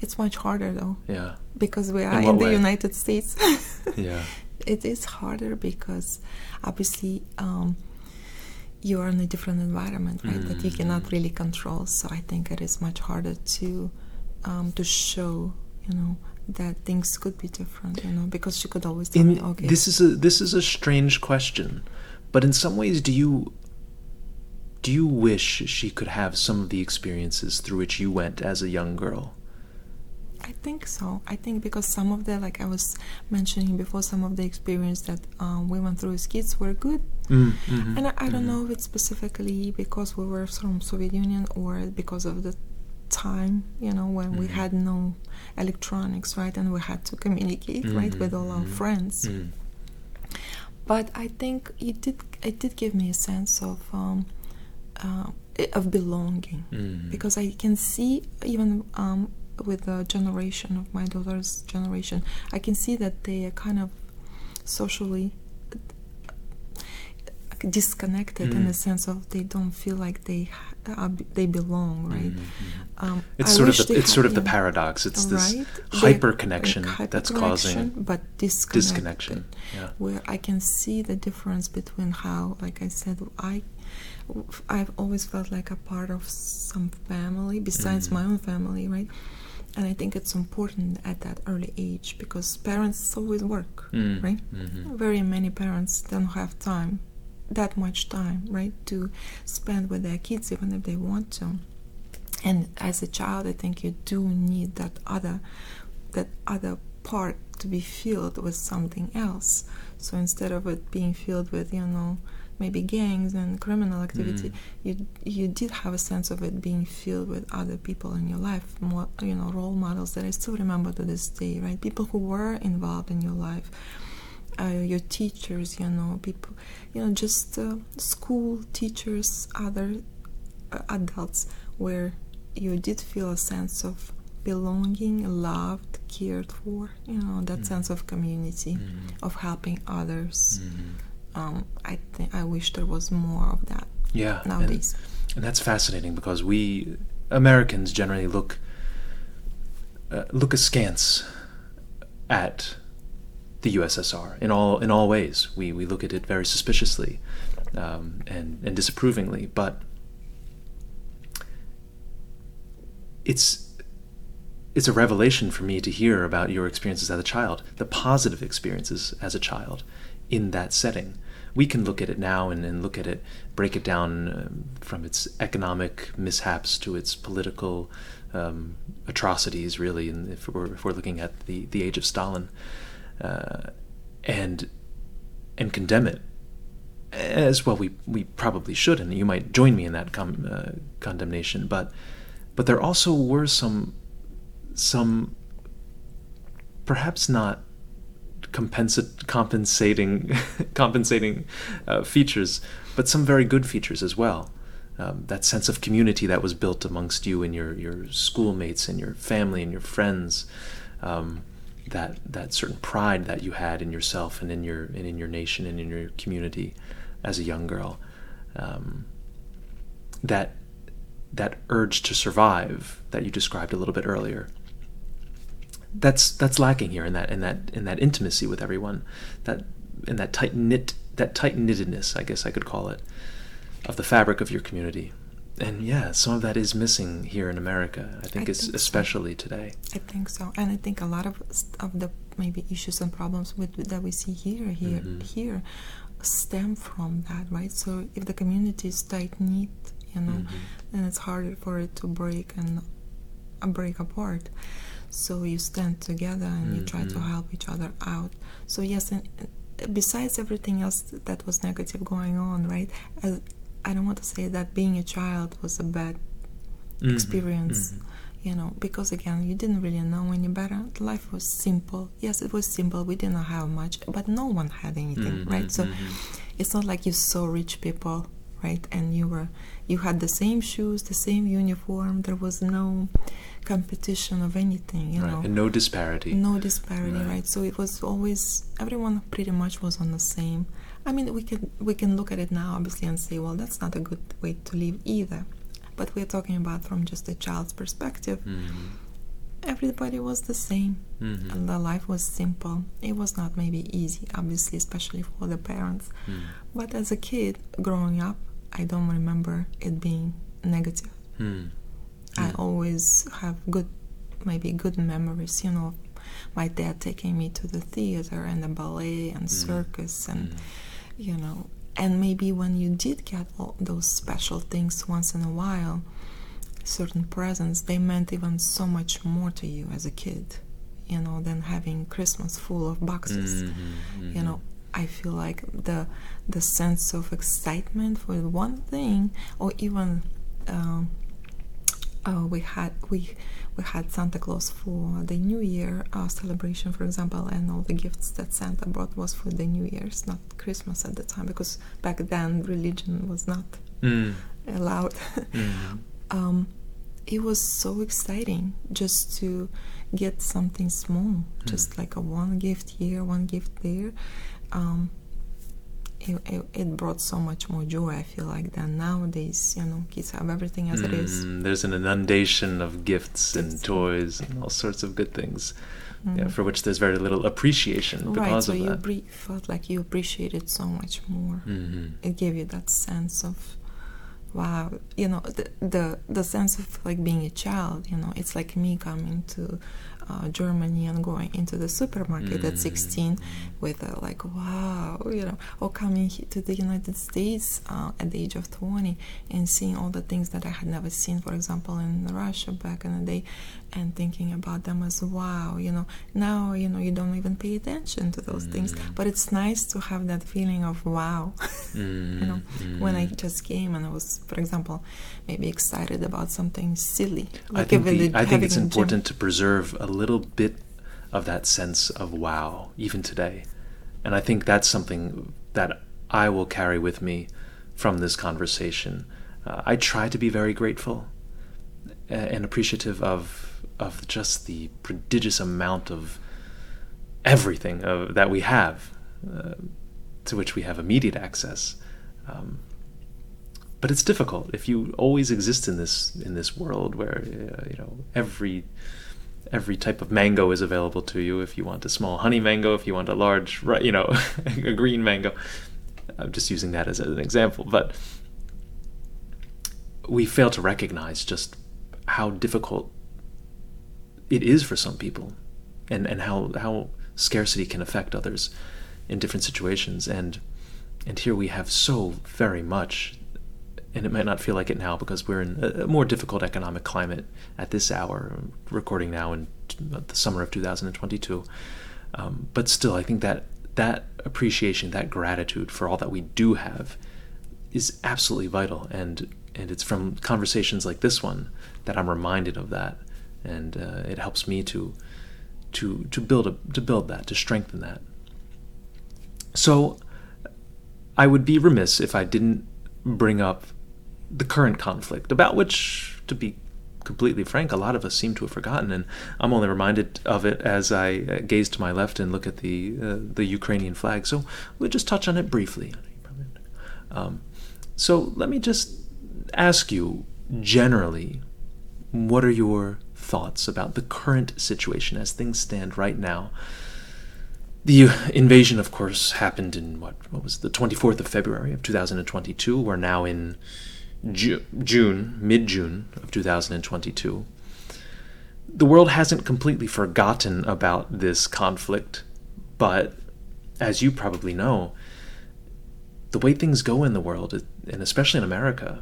It's much harder though Yeah. because we are In in, the way? United States. Yeah. it is harder because obviously um, you are in a different environment, right? That you cannot really control. So I think it is much harder to um, to show, you know, that things could be different, you know, because she could always tell In, me, okay, This is a this is a strange question, but in some ways, do you do you wish she could have some of the experiences through which you went as a young girl? I think so. I think because some of the, like I was mentioning before, some of the experience that um, we went through as kids were good. Mm-hmm. And I, I don't know if it's specifically because we were from Soviet Union or because of the time, you know, when we Mhm. had no electronics, right, and we had to communicate, right, with all our Mhm. friends. Mm. But I think it did it did give me a sense of um, uh, of belonging because I can see even um, with the generation of my daughter's generation, I can see that they are kind of socially. Disconnected in Mm. the sense of they don't feel like they ha- uh, they belong, right? Um, It's I sort of the it's had- sort of the paradox. It's this Right? Hyper connection that's causing but disconnection. Yeah. where I can see the difference between how, like I said, I I've always felt like a part of some family besides Mhm. my own family, right? And I think it's important at that early age because parents always work, Mm. right? Mhm. Very many parents don't have time, that much time, right, to spend with their kids even if they want to. And as a child, I think you do need that other, that other part to be filled with something else. So instead of it being filled with, you know, maybe gangs and criminal activity, Mm. you you did have a sense of it being filled with other people in your life, more you know, role models that I still remember to this day, right? People who were involved in your life, uh, your teachers, you know, people, you know, just uh, school teachers, other uh, adults, where you did feel a sense of belonging, loved, cared for, you know, that Mhm. sense of community, Mhm. of helping others. Mhm. Um, I think I wish there was more of that Yeah. and- nowadays. And that's fascinating because we Americans generally look uh, look askance at the USSR in all in all ways. We we look at it very suspiciously um, and and disapprovingly, but it's it's a revelation for me to hear about your experiences as a child, the positive experiences as a child in that setting. We can look at it now and, look at it, break it down um, from its economic mishaps to its political um, atrocities, really, and if we're, if we're looking at the, the age of Stalin, uh, and and condemn it as well. We we probably should, and you might join me in that com- uh, condemnation. But but there also were some some perhaps not compensa- compensating compensating uh, features, but some very good features as well. Um, that sense of community that was built amongst you and your your schoolmates and your family and your friends. Um, that that certain pride that you had in yourself and in your and in your nation and in your community as a young girl. Um, that that urge to survive that you described a little bit earlier that's that's lacking here in that in that in that intimacy with everyone that in that tight knit that tight knittedness I guess I could call it of the fabric of your community and yeah some of that is missing here in America I think I it's think so. especially today I think so, and I think a lot of of the maybe issues and problems with that we see here, here, Mhm. here, stem from that, right? So if the community is tight knit, you know, Mhm. then it's harder for it to break and uh, break apart. So you stand together and you try to Mhm. help each other out. So yes, and besides everything else that was negative going on, right? I, I don't want to say that being a child was a bad Mhm. experience Mhm. you know because again you didn't really know any better life was simple yes it was simple we didn't have much but no one had anything Mhm, right so mhm. it's not like you saw rich people right and you were you had the same shoes the same uniform there was no competition of anything you right. know and no disparity no disparity Right. right. so it was always everyone pretty much was on the same i mean we can we can look at it now obviously and say well that's not a good way to live either but we're talking about from just a child's perspective Mhm. everybody was the same Mhm. and the life was simple it was not maybe easy obviously especially for the parents Mhm. but as a kid growing up i don't remember it being negative Mhm. I Mm. always have good, maybe good memories. You know, my dad taking me to the theater and the ballet and Mm. circus, and Mm. You know, and maybe when you did get all those special things once in a while, certain presents, they meant even so much more to you as a kid. You know, than having Christmas full of boxes Mhm. you Mhm. know i feel like the the sense of excitement for one thing or even um, uh, we had we we had santa claus for the new year uh, celebration for example and all the gifts that santa brought was for the new year's not christmas at the time because back then religion was not Mm. allowed Mhm. um, it was so exciting just to get something small, just like a one gift here, one gift there. Um, it, it, it brought so much more joy. I feel like than nowadays. You know, kids have everything as it is. Mm, There's an inundation of gifts and toys and all sorts of good things, yeah, Mm. for which there's very little appreciation Right, so of you that. felt like you appreciated so much more. hmm It gave you that sense of, wow, you know, the the the sense of like being a child. You know, it's like me coming to uh, Germany and going into the supermarket at 16 with uh, like, wow, you know, or coming to the United States uh, at the age of 20 and seeing all the things that I had never seen, for example, in Russia back in the day, and thinking about them as wow, you know, now you know you don't even pay attention to those things, but it's nice to have that feeling of wow. Mm, you know when i just came and i was for example maybe excited about something silly I think, the, I think it's a gym. important to preserve a little bit of that sense of wow, even today. And I think that's something that I will carry with me from this conversation. Uh, I try to be very grateful uh, and appreciative of of just the prodigious amount of everything uh, that we have, uh, to which we have immediate access. Um, but it's difficult if you always exist in this in this world where uh, you know every every type of mango is available to you if you want a small honey mango if you want a large you know a green mango i'm just using that as an example but we fail to recognize just how difficult it is for some people and and how how scarcity can affect others in different situations and and here we have so very much and it might not feel like it now because we're in a more difficult economic climate at this hour, recording now in the summer of 2022. Um, but still, I think that that appreciation, that gratitude for all that we do have, is absolutely vital. And and it's from conversations like this one that I'm reminded of that, and uh, it helps me to to to build a to build that, to strengthen that. So I would be remiss if I didn't bring up the current conflict, about which, to be completely frank, a lot of us seem to have forgotten, and I'm only reminded of it as I uh, gaze to my left and look at the uh, the Ukrainian flag. So we'll just touch on it briefly. Um, so let me just ask you generally, what are your thoughts about the current situation as things stand right now? The invasion, of course, happened in what what was the 24th of February of 2022. We're now in Ju- June, mid June of 2022. The world hasn't completely forgotten about this conflict, but as you probably know, the way things go in the world, and especially in America,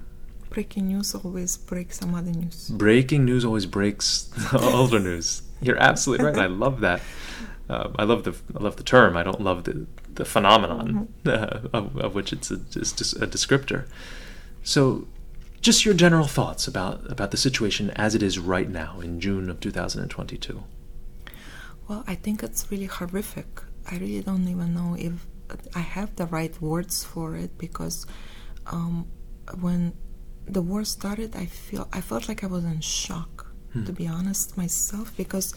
breaking news always breaks some other news breaking news always breaks older news. You're absolutely right. I love that. Uh, I love the I love the term. I don't love the the phenomenon uh, of, of which it's a, it's a descriptor. So, just your general thoughts about about the situation as it is right now in June of 2022. well i think it's really horrific i really don't even know if i have the right words for it because um, when the war started i feel i felt like i was in shock to be honest myself because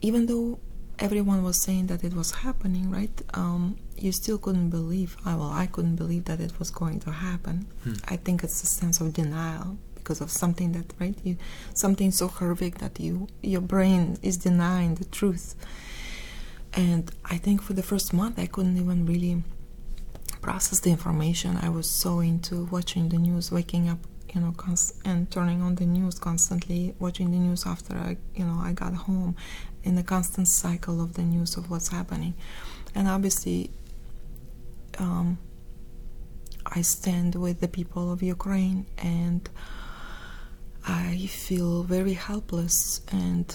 even though everyone was saying that it was happening, right? Um, you still couldn't believe. I, well, I couldn't believe that it was going to happen. I think it's a sense of denial because of something that, right? You something so horrific that you your brain is denying the truth. And I think for the first month, I couldn't even really process the information. I was so into watching the news, waking up, you know, const- and turning on the news constantly, watching the news after I, you know, I got home, in the constant cycle of the news of what's happening, and obviously, um, I stand with the people of Ukraine, and I feel very helpless and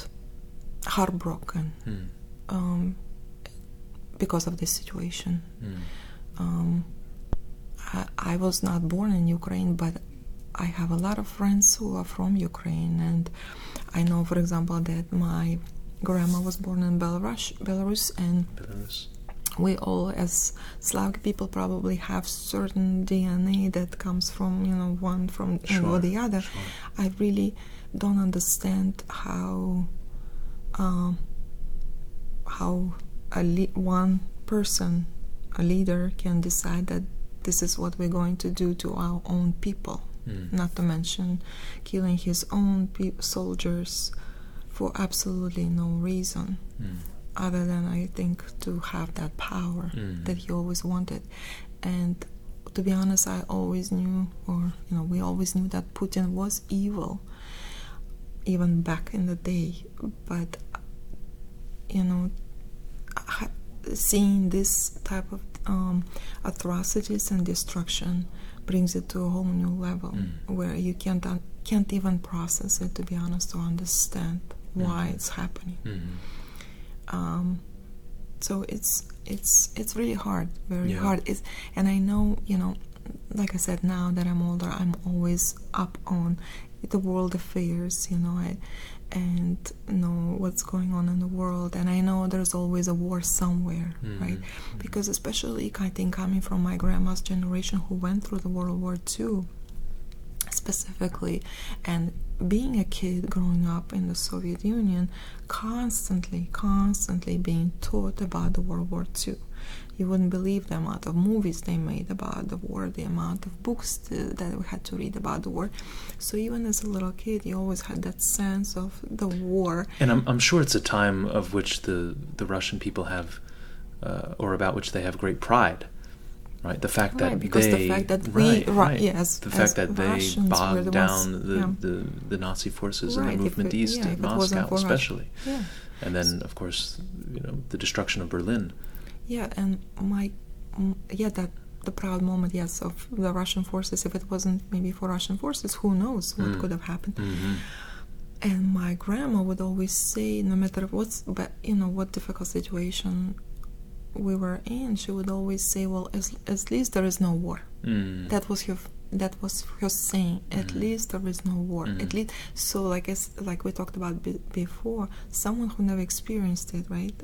heartbroken Hmm. um, because of this situation. Hmm. Um, I, I was not born in Ukraine, but I have a lot of friends who are from Ukraine, and I know, for example, that my grandma was born in Belarus, Belarus, and Belarus. we all, as Slavic people, probably have certain DNA that comes from you know one from know, or the other. sure. I really don't understand how um, how a one person a leader can decide that this is what we're going to do to our own people. Mm. Not to mention killing his own pe- soldiers for absolutely no reason Mm. other than I think to have that power Mm. that he always wanted. And to be honest, I always knew, or you know, we always knew that Putin was evil, even back in the day. But you know, seeing this type of um, atrocities and destruction brings it to a whole new level Mm. where you can't un- can't even process it. To be honest, or understand why Mhm. it's happening Mhm. um, so it's it's it's really hard very Yeah. hard it's, and i know you know like i said now that i'm older i'm always up on the world affairs you know I, and know what's going on in the world and i know there's always a war somewhere Mhm. right because especially i think coming from my grandma's generation who went through the world war ii specifically and being a kid growing up in the Soviet Union, constantly, constantly being taught about the World War II. You wouldn't believe the amount of movies they made about the war, the amount of books to, that we had to read about the war. So even as a little kid, you always had that sense of the war. And I'm, I'm sure it's a time of which the, the Russian people have, uh, or about which they have great pride, right? The fact that Right, because they, the fact that we- right, right. yes, the fact that they Russians were bogged the down ones- the, yeah. the, the Nazi forces and the movement it- east yeah, of if it wasn't Moscow, especially, Yeah. and then of course, you know, the destruction of Berlin. Yeah, and my yeah that the proud moment, yes, of the Russian forces. If it wasn't maybe for Russian forces, who knows what Mm. could have happened? hmm And my grandma would always say, no matter what's, but you know, what difficult situation we were in, she would always say, "Well, as, at least there is no war." Mm. That was her. That was her saying. At Mhm. least there is no war. Mhm. At least, so like as like we talked about be- before, someone who never experienced it, right?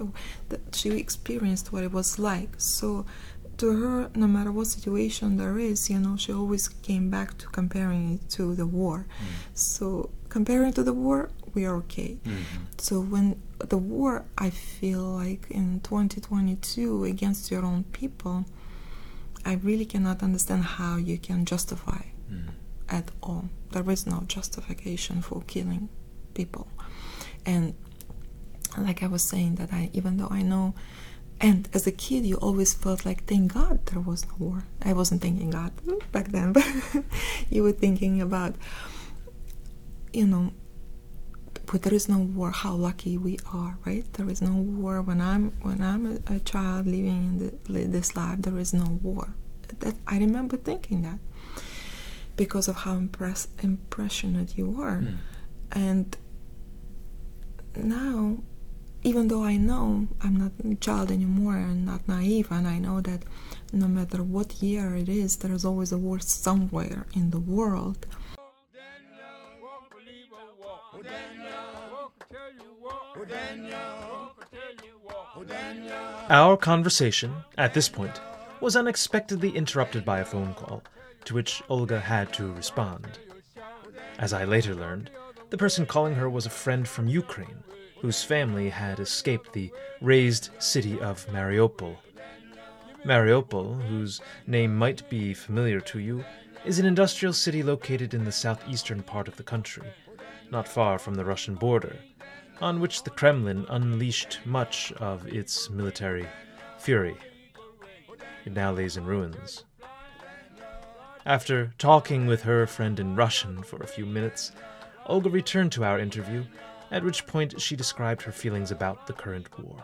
That she experienced what it was like. So, to her, no matter what situation there is, you know, she always came back to comparing it to the war. So, comparing to the war, we are okay. Mhm. So when the war, I feel like in 2022 against your own people, I really cannot understand how you can justify Mm. at all. There is no justification for killing people. And like I was saying that I even though I know and as a kid you always felt like thank God there was no war. I wasn't thinking God back then, but you were thinking about you know but there is no war how lucky we are right? There is no war. When i'm when i'm a, a child living in the, this life there is no war. That i remember thinking that because of how impress, impressionate you are. Mm. and now even though i know i'm not a child anymore and not naive and i know that no matter what year it is there is always a war somewhere in the world. Walk, Our conversation, at this point, was unexpectedly interrupted by a phone call, to which Olga had to respond. As I later learned, the person calling her was a friend from Ukraine, whose family had escaped the razed city of Mariupol. Mariupol, whose name might be familiar to you, is an industrial city located in the southeastern part of the country, not far from the Russian border, on which the Kremlin unleashed much of its military fury. It now lays in ruins. After talking with her friend in Russian for a few minutes, Olga returned to our interview, at which point she described her feelings about the current war.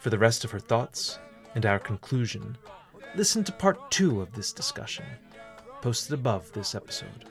For the rest of her thoughts and our conclusion, listen to part two of this discussion, posted above this episode.